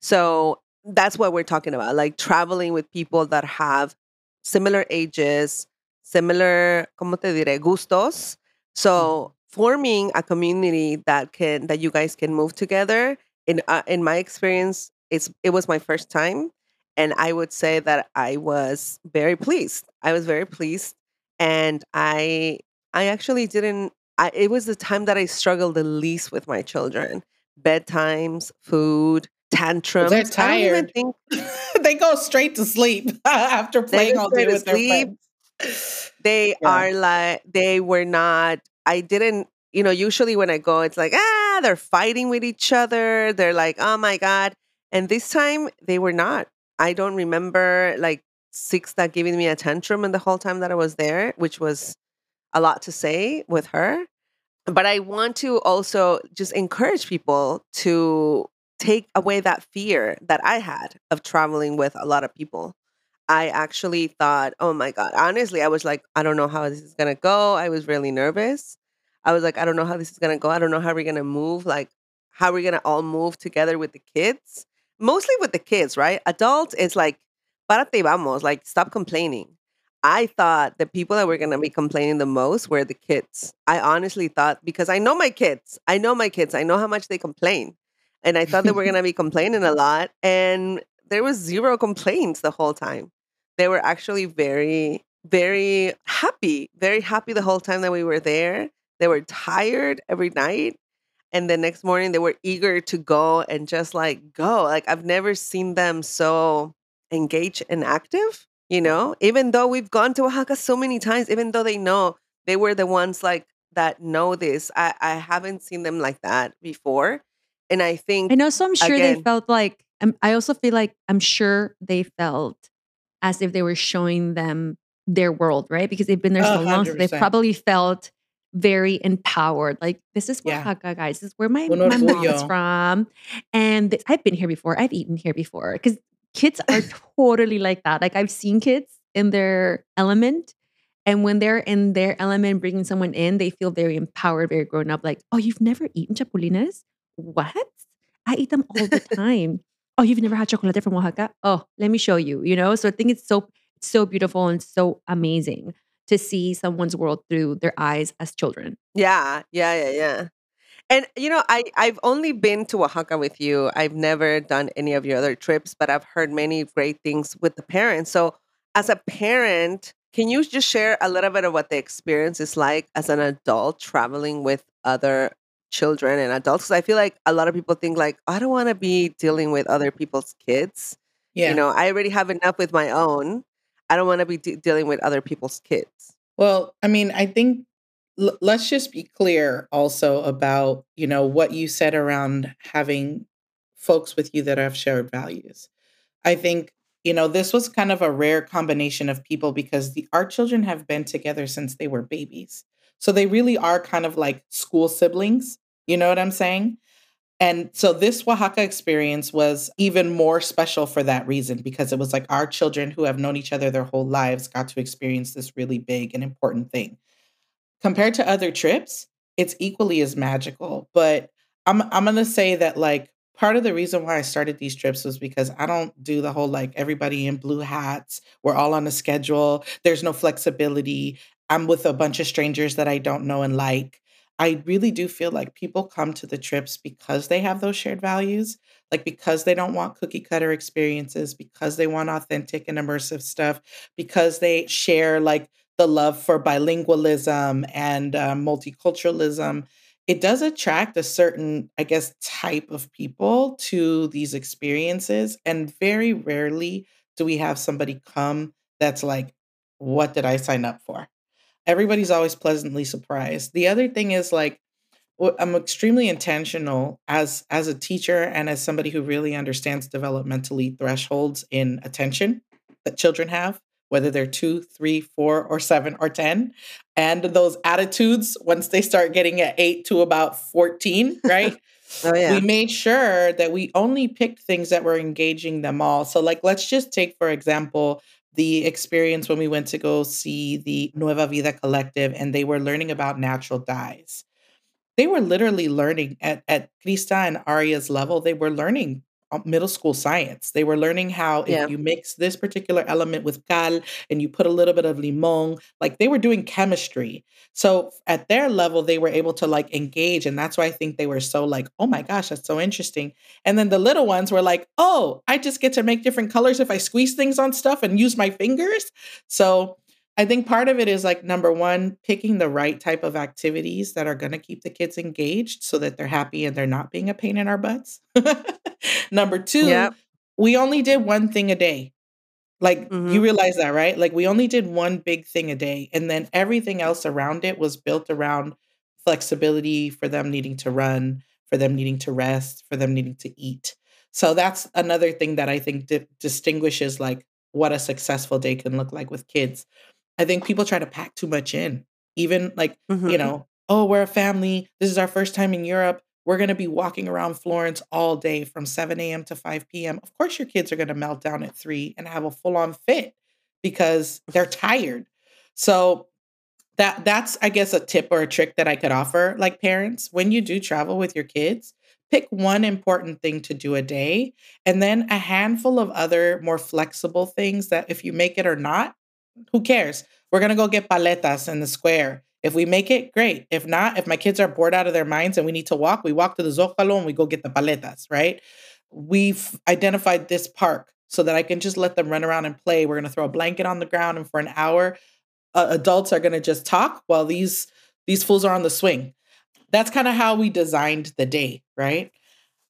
So that's what we're talking about, like traveling with people that have similar ages, similar, como te diré, gustos. So forming a community that can that you guys can move together. In uh, in my experience, it's it was my first time, and I would say that I was very pleased. I was very pleased, and I I actually didn't. I, it was the time that I struggled the least with my children. Bedtimes, food, tantrums. Even tired. think they go straight to sleep after playing all day straight to their sleep. friends. they Yeah. are like they were not i didn't you know usually when i go it's like ah they're fighting with each other they're like oh my god and this time they were not i don't remember like Sixta giving me a tantrum in the whole time that I was there, which was a lot to say with her. But I want to also just encourage people to take away that fear that I had of traveling with a lot of people. I actually thought, oh my God, honestly, I was like, I don't know how this is going to go. I was really nervous. I was like, I don't know how this is going to go. I don't know how we're going to move. Like, how are we going to all move together with the kids? Mostly with the kids, right? Adults, it's like, párate vamos, like, stop complaining. I thought the people that were going to be complaining the most were the kids. I honestly thought, because I know my kids, I know my kids, I know how much they complain. And I thought they were going to be complaining a lot. And there was zero complaints the whole time. They were actually very, very happy, very happy the whole time that we were there. They were tired every night. And the next morning, they were eager to go and just like go. Like, I've never seen them so engaged and active, you know, even though we've gone to Oaxaca so many times, even though they know they were the ones like that know this. I, I haven't seen them like that before. And I think I know, so I'm sure again, they felt like um, I also feel like I'm sure they felt as if they were showing them their world, right? Because they've been there so 100%. long, so they probably felt very empowered. Like this is Oaxaca, yeah. guys. This is where my, my mom is from, and this, I've been here before. I've eaten here before. Because kids are totally like that. Like I've seen kids in their element, and when they're in their element, bringing someone in, they feel very empowered, very grown up. Like, oh, you've never eaten chapulines? What? I eat them all the time. oh, you've never had chocolate from Oaxaca? Oh, let me show you, you know? So I think it's so so beautiful and so amazing to see someone's world through their eyes as children. Yeah, yeah, yeah, yeah. And you know, I I've only been to Oaxaca with you. I've never done any of your other trips, but I've heard many great things with the parents. So, as a parent, can you just share a little bit of what the experience is like as an adult traveling with other children and adults because I feel like a lot of people think like oh, I don't want to be dealing with other people's kids. Yeah. You know, I already have enough with my own. I don't want to be de- dealing with other people's kids. Well, I mean, I think let's just be clear also about, you know, what you said around having folks with you that have shared values. I think you know this was kind of a rare combination of people because the our children have been together since they were babies so they really are kind of like school siblings. You know what I'm saying? And so this Oaxaca experience was even more special for that reason because it was like our children who have known each other their whole lives got to experience this really big and important thing. Compared to other trips, it's equally as magical, but I'm I'm to say that like part of the reason why I started these trips was because I don't do the whole like everybody in blue hats, we're all on a schedule, there's no flexibility. I'm with a bunch of strangers that I don't know and like. I really do feel like people come to the trips because they have those shared values, like because they don't want cookie cutter experiences, because they want authentic and immersive stuff, because they share like the love for bilingualism and uh, multiculturalism. It does attract a certain, I guess, type of people to these experiences. And very rarely do we have somebody come that's like, what did I sign up for? everybody's always pleasantly surprised. The other thing is like I'm extremely intentional as as a teacher and as somebody who really understands developmentally thresholds in attention that children have, whether they're two, three, four, or seven, or ten, and those attitudes once they start getting at eight to about fourteen, right? oh, yeah. We made sure that we only picked things that were engaging them all. So, like, let's just take for example the experience when we went to go see the Nueva Vida Collective and they were learning about natural dyes. They were literally learning at, at Krista and Aria's level, they were learning Um, middle school science. They were learning how if yeah. you mix this particular element with cal and you put a little bit of limon, like they were doing chemistry. So at their level, they were able to like engage. And that's why I think they were so like, oh my gosh, that's so interesting. And then the little ones were like, oh, I just get to make different colors if I squeeze things on stuff and use my fingers. So I think part of it is like number one, picking the right type of activities that are going to keep the kids engaged so that they're happy and they're not being a pain in our butts. number two, yep. we only did one thing a day. Like mm-hmm. you realize that, right? Like we only did one big thing a day. And then everything else around it was built around flexibility for them needing to run, for them needing to rest, for them needing to eat. So that's another thing that I think di- distinguishes like what a successful day can look like with kids. I think people try to pack too much in. Even like, Mhm. you know, oh, we're a family. This is our first time in Europe. We're going to be walking around Florence all day from 7 a.m. to 5 p.m. Of course, your kids are going to melt down at 3 and have a full on fit because they're tired. So, that that's I guess a tip or a trick that I could offer like parents when you do travel with your kids pick one important thing to do a day and then a handful of other more flexible things that if you make it or not who cares we're going to go get paletas in the square if we make it great if not if my kids are bored out of their minds and we need to walk we walk to the zocalo and we go get the paletas right we've identified this park so that I can just let them run around and play we're going to throw a blanket on the ground and for an hour uh, adults are going to just talk while these these fools are on the swing. That's kind of how we designed the day, right?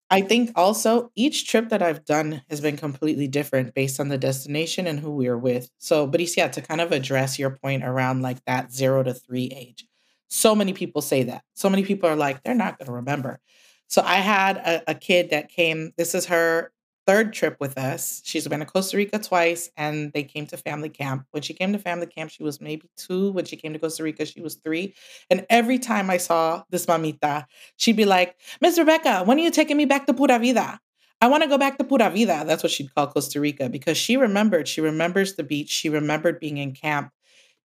I think also each trip that I've done has been completely different based on the destination and who we are with. So, but yeah, to kind of address your point around like that zero to three age, so many people say that. So many people are like, they're not going to remember. So I had a, a kid that came, this is her third trip with us. She's been to Costa Rica twice and they came to family camp. When she came to family camp, she was maybe two. When she came to Costa Rica, she was three. And every time I saw this mamita, she'd be like, Miss Rebecca, when are you taking me back to Pura Vida? I want to go back to Pura Vida. That's what she'd call Costa Rica because she remembered. She remembers the beach. She remembered being in camp.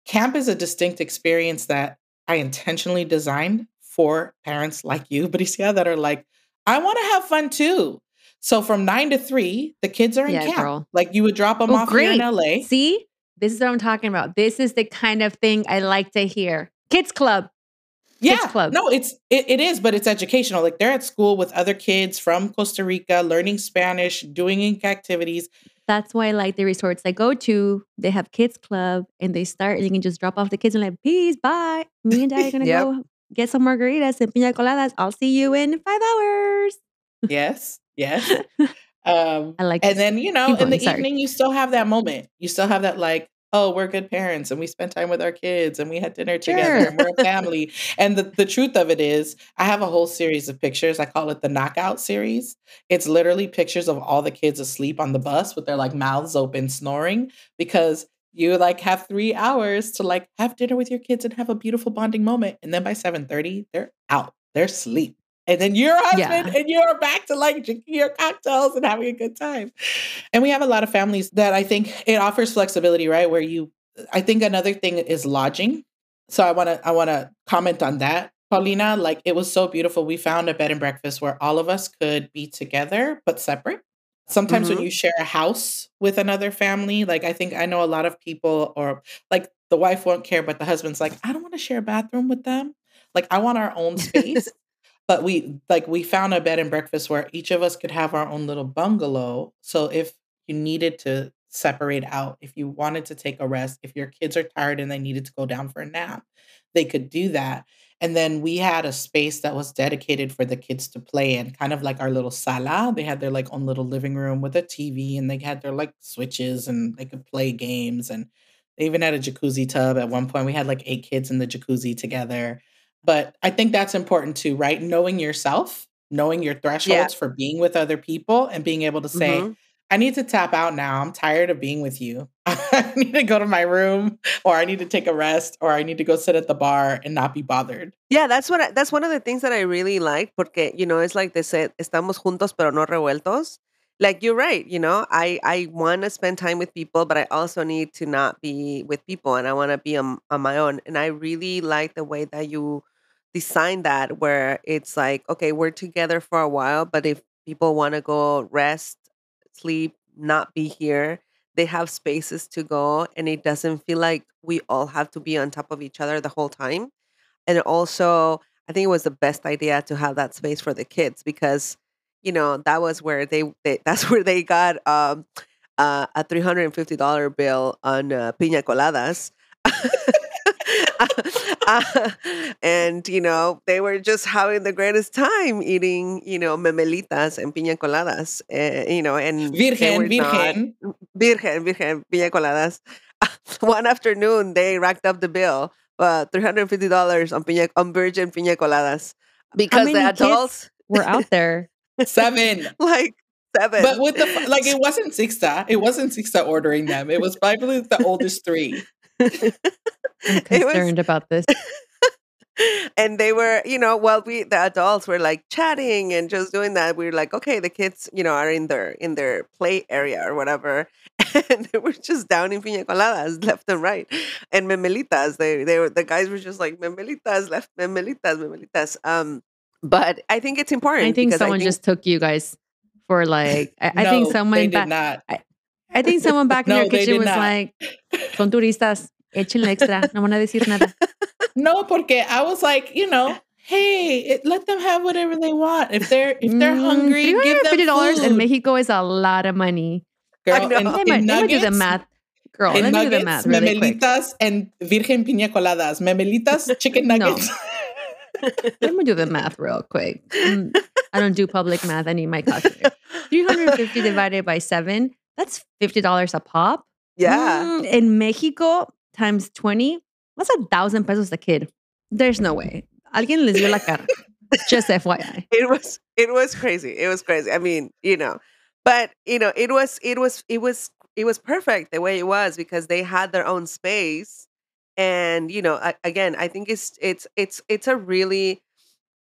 Camp is a distinct experience that I intentionally designed for parents like you, Bricia, that are like, I want to have fun too. So from nine to three, the kids are in Yeah, camp. girl. Like you would drop them Oh, off here in. LA. See, this is what I'm talking about. This is the kind of thing I like to hear. Kids club. Yeah, Kids club. no, it's it, it is, but it's educational. Like they're at school with other kids from Costa Rica, learning Spanish, doing ink activities. That's why I like the resorts I go to. They have kids club and they start, you can just drop off the kids and like, peace, bye. Me and dad are gonna Yep. go get some margaritas and pina coladas. I'll see you in five hours. Yes, yes. Um, I like and then you know, in the sorry. evening, you still have that moment. You still have that like, oh, we're good parents, and we spent time with our kids, and we had dinner together, Sure. and we're a family. and the the truth of it is, I have a whole series of pictures. I call it the knockout series. It's literally pictures of all the kids asleep on the bus with their like mouths open, snoring, because you like have three hours to like have dinner with your kids and have a beautiful bonding moment. And then by 7:30, they're out. They're asleep. And then your husband Yeah. and you're back to like drinking your cocktails and having a good time. And we have a lot of families that I think it offers flexibility, right? Where you I think another thing is lodging. So I want to I want to comment on that. Paulina, like it was so beautiful. We found a bed and breakfast where all of us could be together but separate. Sometimes when Mhm. you share a house with another family, like I think I know a lot of people or like the wife won't care but the husband's like, I don't want to share a bathroom with them. Like I want our own space. But we like we found a bed and breakfast where each of us could have our own little bungalow. So if you needed to separate out, if you wanted to take a rest, if your kids are tired and they needed to go down for a nap, they could do that. And then we had a space that was dedicated for the kids to play in, kind of like our little sala. They had their like own little living room with a TV and they had their like switches and they could play games and they even had a jacuzzi tub at one point. We had like eight kids in the jacuzzi together. But I think that's important too, right? Knowing yourself, knowing your thresholds for being with other people and being able to say, Mhm. I need to tap out now. I'm tired of being with you. I need to go to my room or I need to take a rest or I need to go sit at the bar and not be bothered. Yeah, that's what I, that's one of the things that I really like porque you know it's like they said estamos juntos pero no revueltos. Like you're right, you know, I I want to spend time with people, but I also need to not be with people and I want to be on, on my own. And I really like the way that you design that where it's like, okay, we're together for a while, but if people want to go rest, sleep, not be here, they have spaces to go and it doesn't feel like we all have to be on top of each other the whole time. And also, I think it was the best idea to have that space for the kids because, you know, that was where they, they that's where they got um, uh, a three hundred and fifty dollar bill on uh, piña coladas. Uh, and you know they were just having the greatest time eating you know memelitas and piña coladas uh, you know and Virgen, were not- virgen. Virgen, Virgen, piña coladas. One afternoon, they racked up the bill, uh, three hundred and fifty dollars on piña on virgin piña coladas because the adults We're out there. Seven. like seven. But with the like, it wasn't Sixta. It wasn't Sixta ordering them. It was probably the oldest three. I'm concerned was, about this. and they were, you know, while we the adults were like chatting and just doing that, we were like, okay, the kids, you know, are in their in their play area or whatever. And they were just down in piña coladas left and right. And memelitas. They they were the guys were just like memelitas, left memelitas, memelitas. Um, but I think it's important. I think someone I think, just took you guys for like I, no, I think someone they did not. I, I, think someone back in no, their kitchen was not. like, son turistas, échenle extra, no van a decir nada. No, porque I was like, you know, hey, it, let them have whatever they want. If they're if they're mm, hungry, give them dollars in Mexico is a lot of money. Girl, in, let, me, let me do the math. Girl, let me do the math. Really memelitas, quick. and virgen piña coladas. Memelitas, chicken nuggets. let me do the math real quick. Mm, I don't do public math. I need my calculator. 350 divided by seven, that's $50 a pop. Yeah. Mm, in Mexico, times 20, that's a thousand pesos a kid. There's no way. Alguien les dio la cara. Just FYI. It was it was crazy. It was crazy. I mean, you know, but you know, it was it was it was it was perfect the way it was because they had their own space and you know again i think it's it's it's it's a really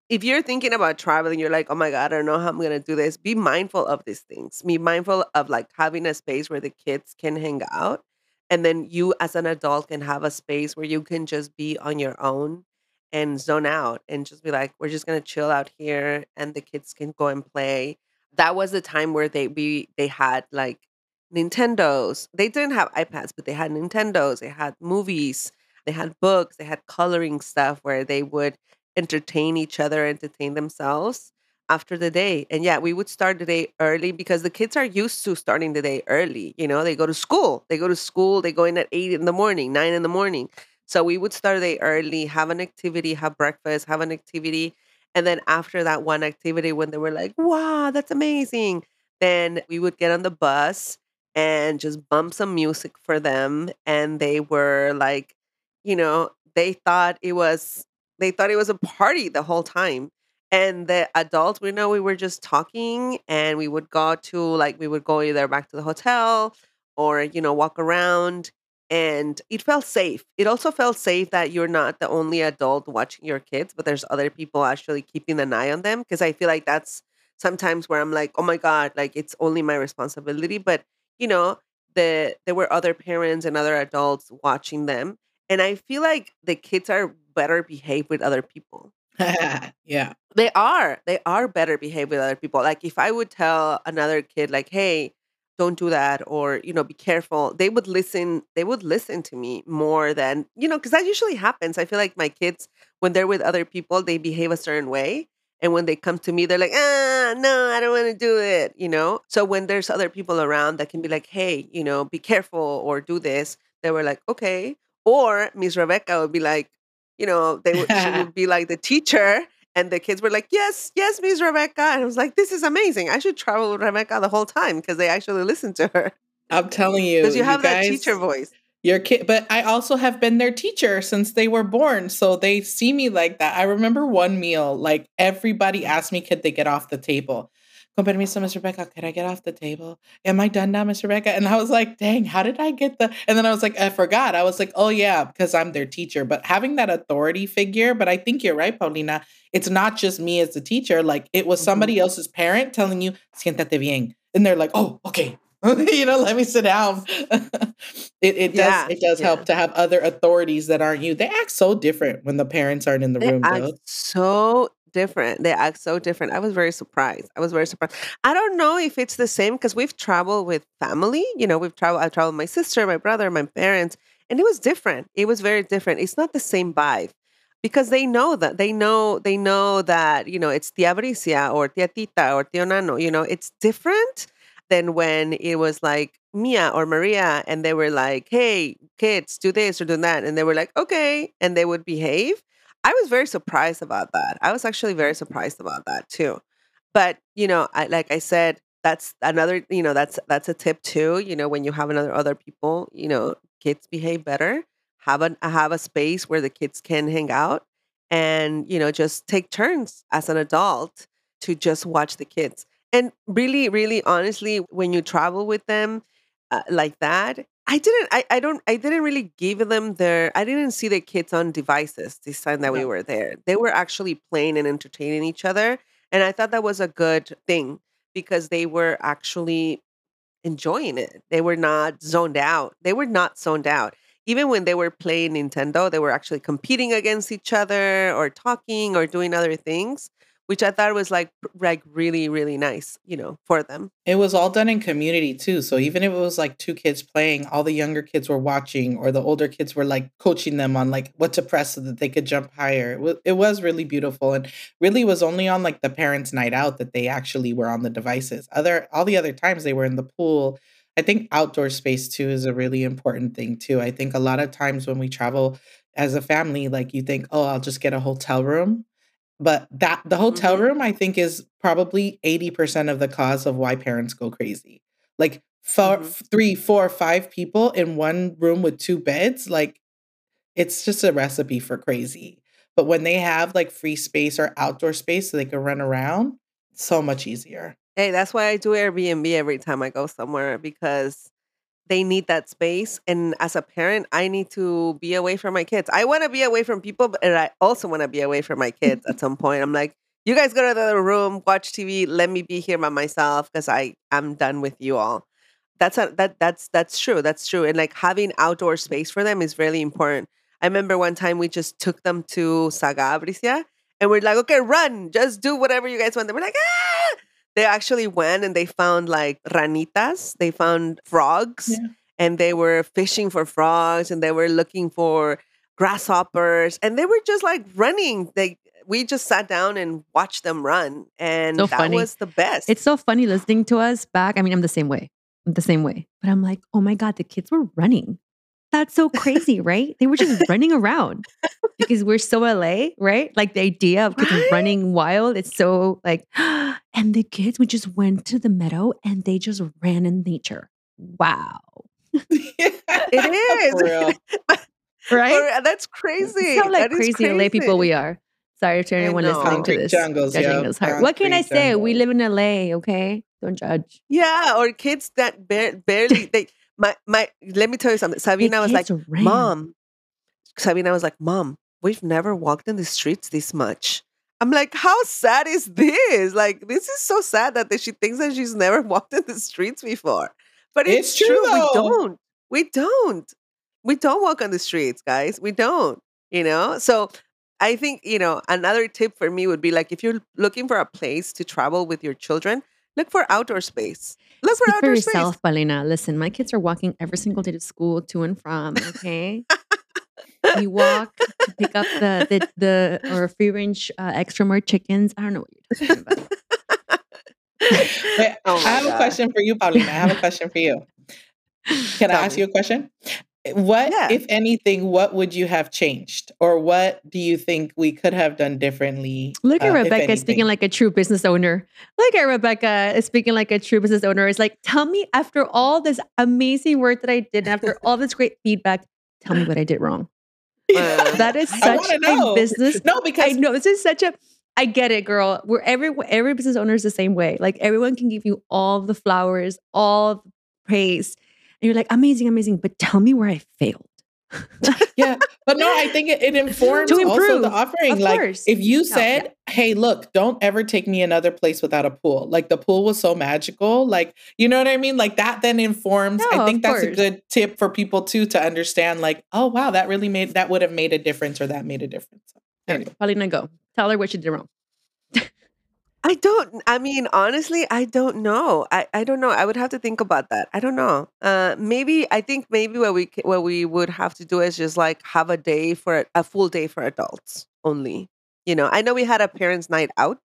if you're thinking about traveling, you're like, oh my God, I don't know how I'm going to do this. Be mindful of these things. Be mindful of like having a space where the kids can hang out. And then you, as an adult, can have a space where you can just be on your own and zone out and just be like, we're just going to chill out here and the kids can go and play. That was the time where they we they had like Nintendos. They didn't have iPads, but they had Nintendos. They had movies. They had books. They had coloring stuff where they would entertain each other, entertain themselves after the day. And yeah, we would start the day early because the kids are used to starting the day early. You know, they go to school. They go to school, they go in at eight in the morning, nine in the morning. So we would start the day early, have an activity, have breakfast, have an activity. And then after that one activity, when they were like, wow, that's amazing, then we would get on the bus and just bump some music for them. And they were like, you know, they thought it was they thought it was a party the whole time. And the adults, we know we were just talking and we would go to like we would go either back to the hotel or, you know, walk around and it felt safe. It also felt safe that you're not the only adult watching your kids, but there's other people actually keeping an eye on them. Cause I feel like that's sometimes where I'm like, oh my God, like it's only my responsibility. But, you know, the there were other parents and other adults watching them. And I feel like the kids are better behaved with other people. yeah. They are. They are better behaved with other people. Like if I would tell another kid like, "Hey, don't do that," or you know, "Be careful," they would listen. They would listen to me more than you know, because that usually happens. I feel like my kids, when they're with other people, they behave a certain way, and when they come to me, they're like, "Ah, no, I don't want to do it." You know. So when there's other people around that can be like, "Hey, you know, be careful," or "Do this," they were like, "Okay." Or Miss Rebecca would be like, you know, they would, she would be like the teacher, and the kids were like, "Yes, yes, Miss Rebecca," and I was like, "This is amazing! I should travel with Rebecca the whole time because they actually listen to her." I'm telling you, because you have you guys, that teacher voice. Your kid, but I also have been their teacher since they were born, so they see me like that. I remember one meal, like everybody asked me, "Could they get off the table?" Con permiso, Miss Rebecca, can I get off the table? Am I done now, Miss Rebecca? And I was like, dang, how did I get the? And then I was like, I forgot. I was like, oh yeah, because I'm their teacher. But having that authority figure, but I think you're right, Paulina. It's not just me as the teacher. Like it was somebody mm-hmm. else's parent telling you, siéntate bien. And they're like, oh, okay. you know, let me sit down. it it yeah, does it does yeah. help to have other authorities that aren't you. They act so different when the parents aren't in the they room. Act so different. They act so different. I was very surprised. I was very surprised. I don't know if it's the same because we've traveled with family. You know, we've traveled. I traveled with my sister, my brother, my parents, and it was different. It was very different. It's not the same vibe because they know that they know they know that you know it's tia Bricia or tia Tita or tio Nano. You know, it's different than when it was like Mia or Maria, and they were like, "Hey, kids, do this or do that," and they were like, "Okay," and they would behave. I was very surprised about that. I was actually very surprised about that too. But, you know, I like I said, that's another, you know, that's that's a tip too. You know, when you have another other people, you know, kids behave better. Have a have a space where the kids can hang out and, you know, just take turns as an adult to just watch the kids. And really, really honestly, when you travel with them uh, like that, I didn't. I, I don't. I didn't really give them their. I didn't see the kids on devices this time that we were there. They were actually playing and entertaining each other, and I thought that was a good thing because they were actually enjoying it. They were not zoned out. They were not zoned out. Even when they were playing Nintendo, they were actually competing against each other or talking or doing other things, which I thought was like like really really nice, you know, for them. It was all done in community too. So even if it was like two kids playing, all the younger kids were watching, or the older kids were like coaching them on like what to press so that they could jump higher. It was, it was really beautiful, and really was only on like the parents' night out that they actually were on the devices. Other all the other times they were in the pool. I think outdoor space too is a really important thing too. I think a lot of times when we travel as a family, like you think, oh, I'll just get a hotel room but that the hotel hmm room, I think, is probably 80% of the cause of why parents go crazy. Like four, hmm three, four, five people in one room with two beds, like it's just a recipe for crazy. But when they have like free space or outdoor space so they can run around, so much easier. Hey, that's why I do Airbnb every time I go somewhere because they need that space. And as a parent, I need to be away from my kids. I want to be away from people, but I also want to be away from my kids at some point. I'm like, you guys go to the other room, watch TV. Let me be here by myself because I am done with you all. That's a, that that's that's true. That's true. And like having outdoor space for them is really important. I remember one time we just took them to Saga Bricia and we're like, okay, run, just do whatever you guys want. They were like, ah! They actually went and they found like ranitas. They found frogs Yeah. and they were fishing for frogs and they were looking for grasshoppers and they were just like running. They we just sat down and watched them run and So that funny. was the best. It's so funny listening to us back. I mean, I'm the same way. I'm the same way. But I'm like, oh my God, the kids were running. That's so crazy, right? They were just running around because we're so LA, right? Like the idea of kids Right? running wild, it's so like, and the kids, we just went to the meadow and they just ran in nature. Wow. It For real. Right? That's crazy. how like That is crazy, LA people we are. Sorry to anyone listening to this. jungles, Judging us hard. What can I say? We live in LA, okay? Don't judge. Yeah, or kids that bar- barely they my my let me tell you something. Sabina was like. "Mom." Sabina was like, "Mom, we've never walked in the streets this much." I'm like, "How sad is this? Like this is so sad that she thinks that she's never walked in the streets before." But it's, It's true, true. We don't. We don't. We don't walk on the streets, guys. We don't. You know? So I think, you know, another tip for me would be like if you're looking for a place to travel with your children, look for outdoor space. Look for Speak for outdoor space. yourself, Paulina. Listen, my kids are walking every single day to school, to and from. Okay, we walk to pick up the the, the or free range uh, extra more chickens. I don't know what you're talking about. Wait, Oh I my have a question for you, Paulina. I have a question for you. Can I ask me. you a question? What, Yeah. if anything, what would you have changed, or what do you think we could have done differently? Look at uh, Rebecca speaking like a true business owner. Look at Rebecca speaking like a true business owner. It's like, tell me after all this amazing work that I did, after all this great feedback, tell me what I did wrong. Uh, That is such a know. business No, because I know this is such a. I get it, girl. We're every every business owner is the same way. Like everyone can give you all the flowers, all the praise, you're like amazing, amazing. But tell me where I failed. yeah, but no, I think it, it informs also the offering. of like course. if you said, "Hey, look, don't ever take me another place without a pool." Like the pool was so magical. Like you know what I mean? Like that then informs. No, I think that's a good tip for people too to understand. Like, oh wow, that really made that would have made a difference, or that made a difference. Anyway. Paulina, go tell her what she did wrong. I don't. I mean, honestly, I don't know. I, I don't know. I would have to think about that. I don't know. Uh, maybe I think maybe what we what we would have to do is just like have a day for a full day for adults only. You know, I know we had a parents' night out,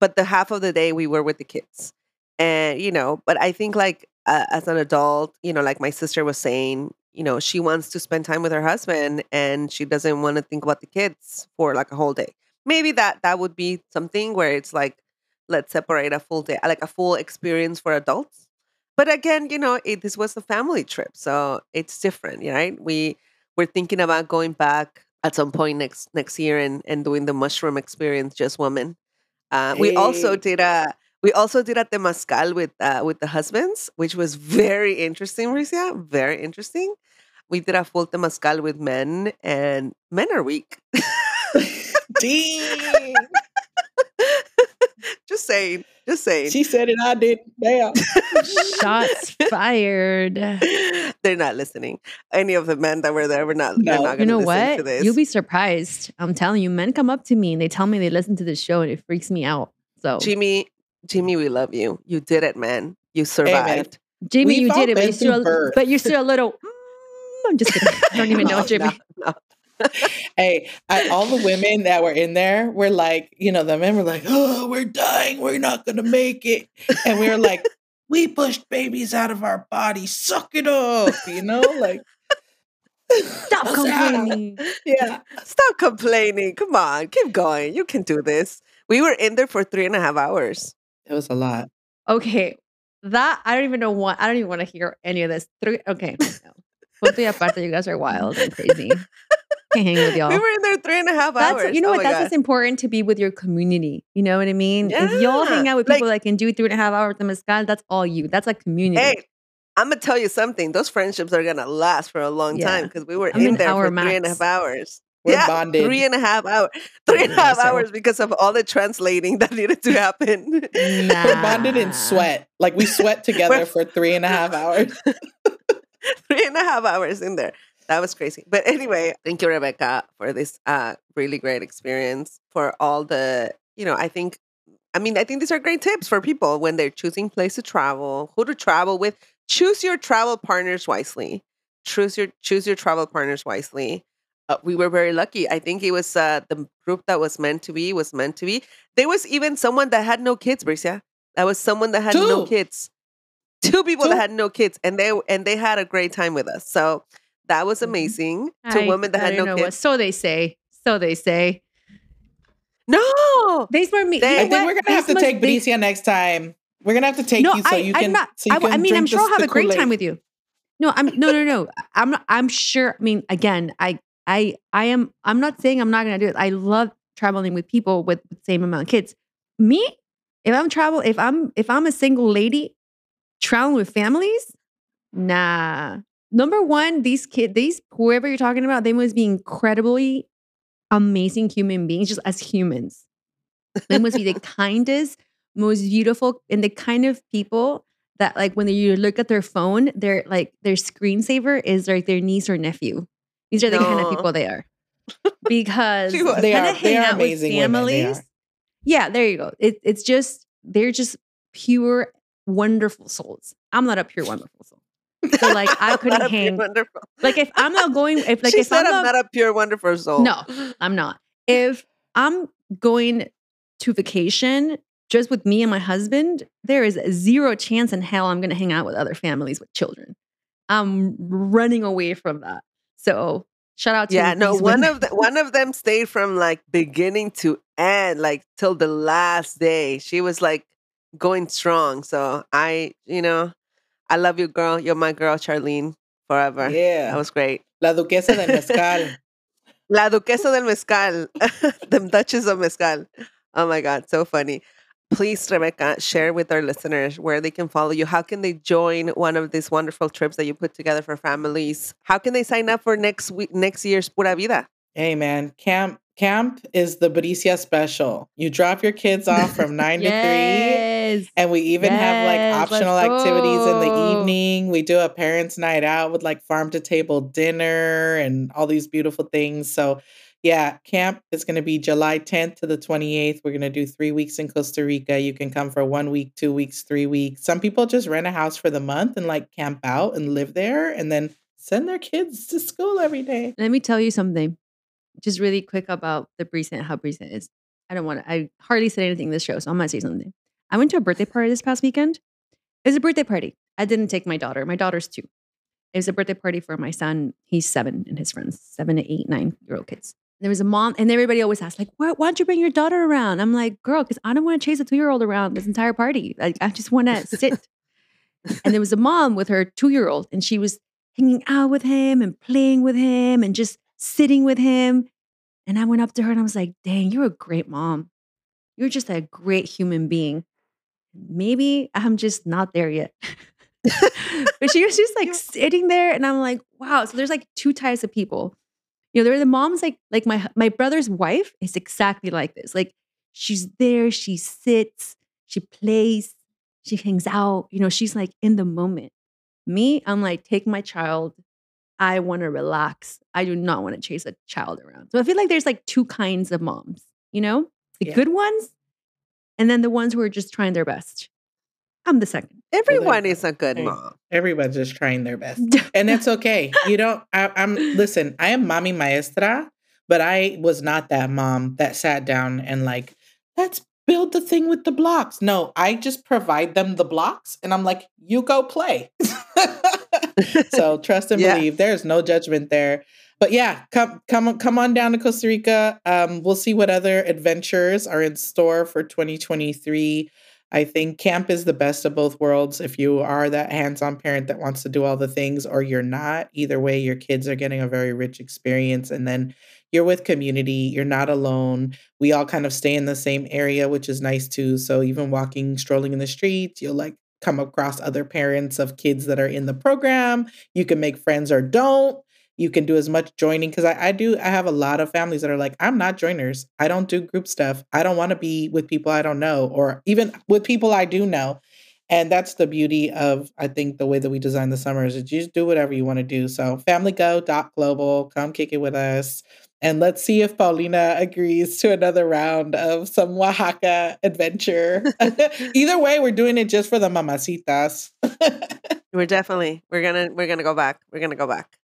but the half of the day we were with the kids, and you know. But I think like uh, as an adult, you know, like my sister was saying, you know, she wants to spend time with her husband, and she doesn't want to think about the kids for like a whole day maybe that that would be something where it's like let's separate a full day like a full experience for adults but again you know it, this was a family trip so it's different right we we're thinking about going back at some point next next year and and doing the mushroom experience just women uh, we also did a We also did a temazcal with uh, with the husbands, which was very interesting, Marcia. Very interesting. We did a full temazcal with men, and men are weak. Dang. just saying. Just saying. She said it, I did. Damn. Shots fired. They're not listening. Any of the men that were there were not. they're No. not You know listen To what? this. You'll be surprised. I'm telling you, men come up to me and they tell me they listen to this show and it freaks me out. So, Jimmy. Jimmy, we love you. You did it, man. You survived. Jimmy. We've you did it, but you're still, through but you're still a little. Mm, I'm just kidding. I don't even know, Jimmy. no, no. Hey, I, all the women that were in there were like, you know, the men were like, oh, we're dying. We're not going to make it. And we were like, we pushed babies out of our bodies. Suck it up. You know, like, Stop complaining. yeah. Stop complaining. Come on, keep going. You can do this. We were in there for three and a half hours. It was a lot. Okay, that I don't even know what I don't even want to hear any of this. Three. Okay, no. Punto y aparte, you guys are wild and crazy. Can't hang with y'all. We were in there three and a half That's hours. you know Oh what? That's God. what's important to be with your community. You know what I mean? If y'all hang out with like- people that can do three and a half hours of mezcal, that's all you. That's like community. Hey, I'm gonna tell you something. Those friendships are gonna last for a long Yeah. time because we were I'm in there for three and a max. half hours. We're yeah, bonded. three and a half hours. Three and a Yeah, half so- hours because of all the translating that needed to happen. Nah. We're bonded in sweat. Like we sweat together for three and a half hours. three and a half hours in there. That was crazy. But anyway, thank you, Rebecca, for this uh, really great experience. For all the, you know, I think, I mean, I think these are great tips for people when they're choosing place to travel, who to travel with. Choose your travel partners wisely. Choose your choose your travel partners wisely. Uh, we were very lucky. I think it was uh, the group that was meant to be was meant to be. There was even someone that had no kids, Bricia. That was someone that had no kids. Two people Two. that had no kids, and they and they had a great time with us. So that was Mhm. amazing. Two I- women that I had don't no know what- kids. So they say. So they say. No, These were me. They- I think we're gonna have These to must- take they- Bricia next time. We're gonna have to take no, you so I, you I'm can. not. so you I, I can mean, I'm drink sure I'll have a great time with you. No, I'm no, no, no. I'm I'm sure. I mean, again, I I I am. I'm not saying I'm not going to do it. I love traveling with people with the same amount of kids. Me, if I'm travel, if I'm if I'm a single lady traveling with families, nah. Number one, these kids, these whoever you're talking about, they must be incredibly amazing human beings, just as humans. They must be the kindest, most beautiful, and the kind of people that like when you look at their phone, they're like their screensaver is like their niece or nephew. These are the kind of people they are. Because. They when I are- hang they are out with amazing women, they families. are. Yeah, there you go. It, it's just they're just pure wonderful souls. I'm not a pure wonderful soul. So like I couldn't hang. wonderful. Like if I'm not going, if like she if said I'm I'm not, not a pure wonderful soul. No. I'm not. If I'm going to vacation just with me and my husband, there is zero chance in hell I'm going to hang out with other families with children. I'm running away from that. So shout out to Yeah, no. One women. of the, one of them stayed from like beginning to end, like till the last day. She was like going strong. So I, you know, I love you, girl. You're my girl, Charlene, forever. Yeah. That was great. La Duquesa del Mezcal. La Duquesa del Mezcal, the Duchess of Mezcal. Oh my God, so funny. Please, Rebecca, share with our listeners where they can follow you. How can they join one of these wonderful trips that you put together for families? How can they sign up for next week, next year's Pura Vida? hey man, camp camp is the Bricia special. You drop your kids off from nine to three. And we even have like Yes, let's optional activities in the evening. We do a parents' night out with like farm to table dinner and all these beautiful things. So, yeah, camp is going to be July 10th to the 28th. We're going to do three weeks in Costa Rica. You can come for one week, two weeks, three weeks. Some people just rent a house for the month and like camp out and live there and then send their kids to school every day. Let me tell you something, just really quick about the recent, how recent is. I don't want to, I hardly said anything in this show, so I'm going to say something. I went to a birthday party this past weekend. It was a birthday party. I didn't take my daughter. My daughter's two. It was a birthday party for my son. He's seven and his friends, seven to eight, nine year old kids. There was a mom, and everybody always asks, like, why, why don't you bring your daughter around? I'm like, girl, because I don't want to chase a two year old around this entire party. Like, I just want to sit. and there was a mom with her two year old, and she was hanging out with him and playing with him and just sitting with him. And I went up to her and I was like, dang, you're a great mom. You're just a great human being. maybe I'm just not there yet. but she was just like sitting there, and I'm like, wow. So there's like two types of people. You know, there are the moms like like my my brother's wife is exactly like this. Like she's there, she sits, she plays, she hangs out. You know, she's like in the moment. Me, I'm like, take my child. I want to relax. I do not want to chase a child around. So I feel like there's like two kinds of moms, you know, the yeah. good ones and then the ones who are just trying their best. I'm the second. Everyone is a good mom. Everyone's just trying their best. and it's okay. You don't, I, I'm, listen, I am mommy maestra, but I was not that mom that sat down and like, let's build the thing with the blocks. No, I just provide them the blocks and I'm like, you go play. so trust and yeah. believe. There's no judgment there. But yeah, come come come on down to Costa Rica. Um, we'll see what other adventures are in store for 2023. I think camp is the best of both worlds. If you are that hands on parent that wants to do all the things, or you're not, either way, your kids are getting a very rich experience. And then you're with community, you're not alone. We all kind of stay in the same area, which is nice too. So even walking, strolling in the streets, you'll like come across other parents of kids that are in the program. You can make friends or don't. You can do as much joining because I, I do i have a lot of families that are like i'm not joiners. I don't do group stuff. I don't want to be with people i don't know or even with people i do know. And that's the beauty of i think the way that we design the summers is you just do whatever you want to do. So family go global come kick it with us and let's see if Paulina agrees to another round of some Oaxaca adventure. Either way, we're doing it just for the mamacitas. we're definitely we're gonna we're gonna go back. We're gonna go back.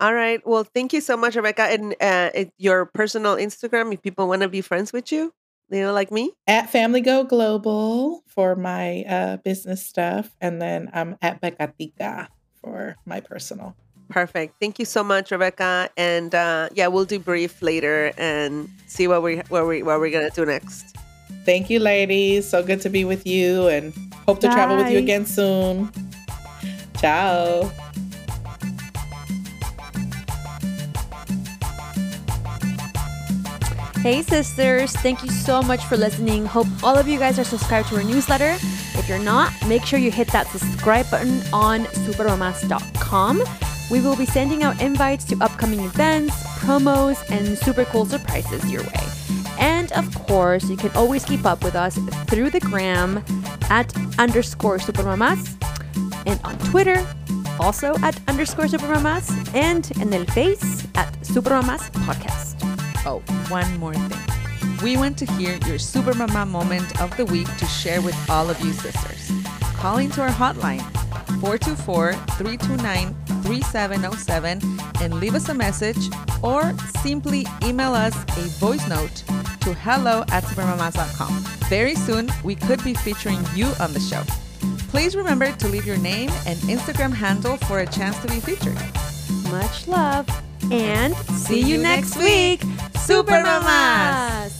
All right. Well, thank you so much, Rebecca. And uh, your personal Instagram, if people want to be friends with you, you know, like me? At Family Go Global for my uh, business stuff. And then I'm at Becatica for my personal. Perfect. Thank you so much, Rebecca. And uh, yeah, we'll do brief later and see what we what we what we're gonna do next. Thank you, ladies. So good to be with you, and hope to Bye. travel with you again soon. Ciao. Hey, sisters. Thank you so much for listening. Hope all of you guys are subscribed to our newsletter. If you're not, make sure you hit that subscribe button on supermamas.com. We will be sending out invites to upcoming events, promos, and super cool surprises your way. And of course, you can always keep up with us through the gram at underscore supermamas and on Twitter, also at underscore supermamas, and in the face at supermamas podcast. Oh, one more thing. We want to hear your super mama moment of the week to share with all of you sisters. Call into our hotline 424-329-3707 and leave us a message or simply email us a voice note to hello at supermamas.com. Very soon, we could be featuring you on the show. Please remember to leave your name and Instagram handle for a chance to be featured. Much love and see you next week. Super Mama!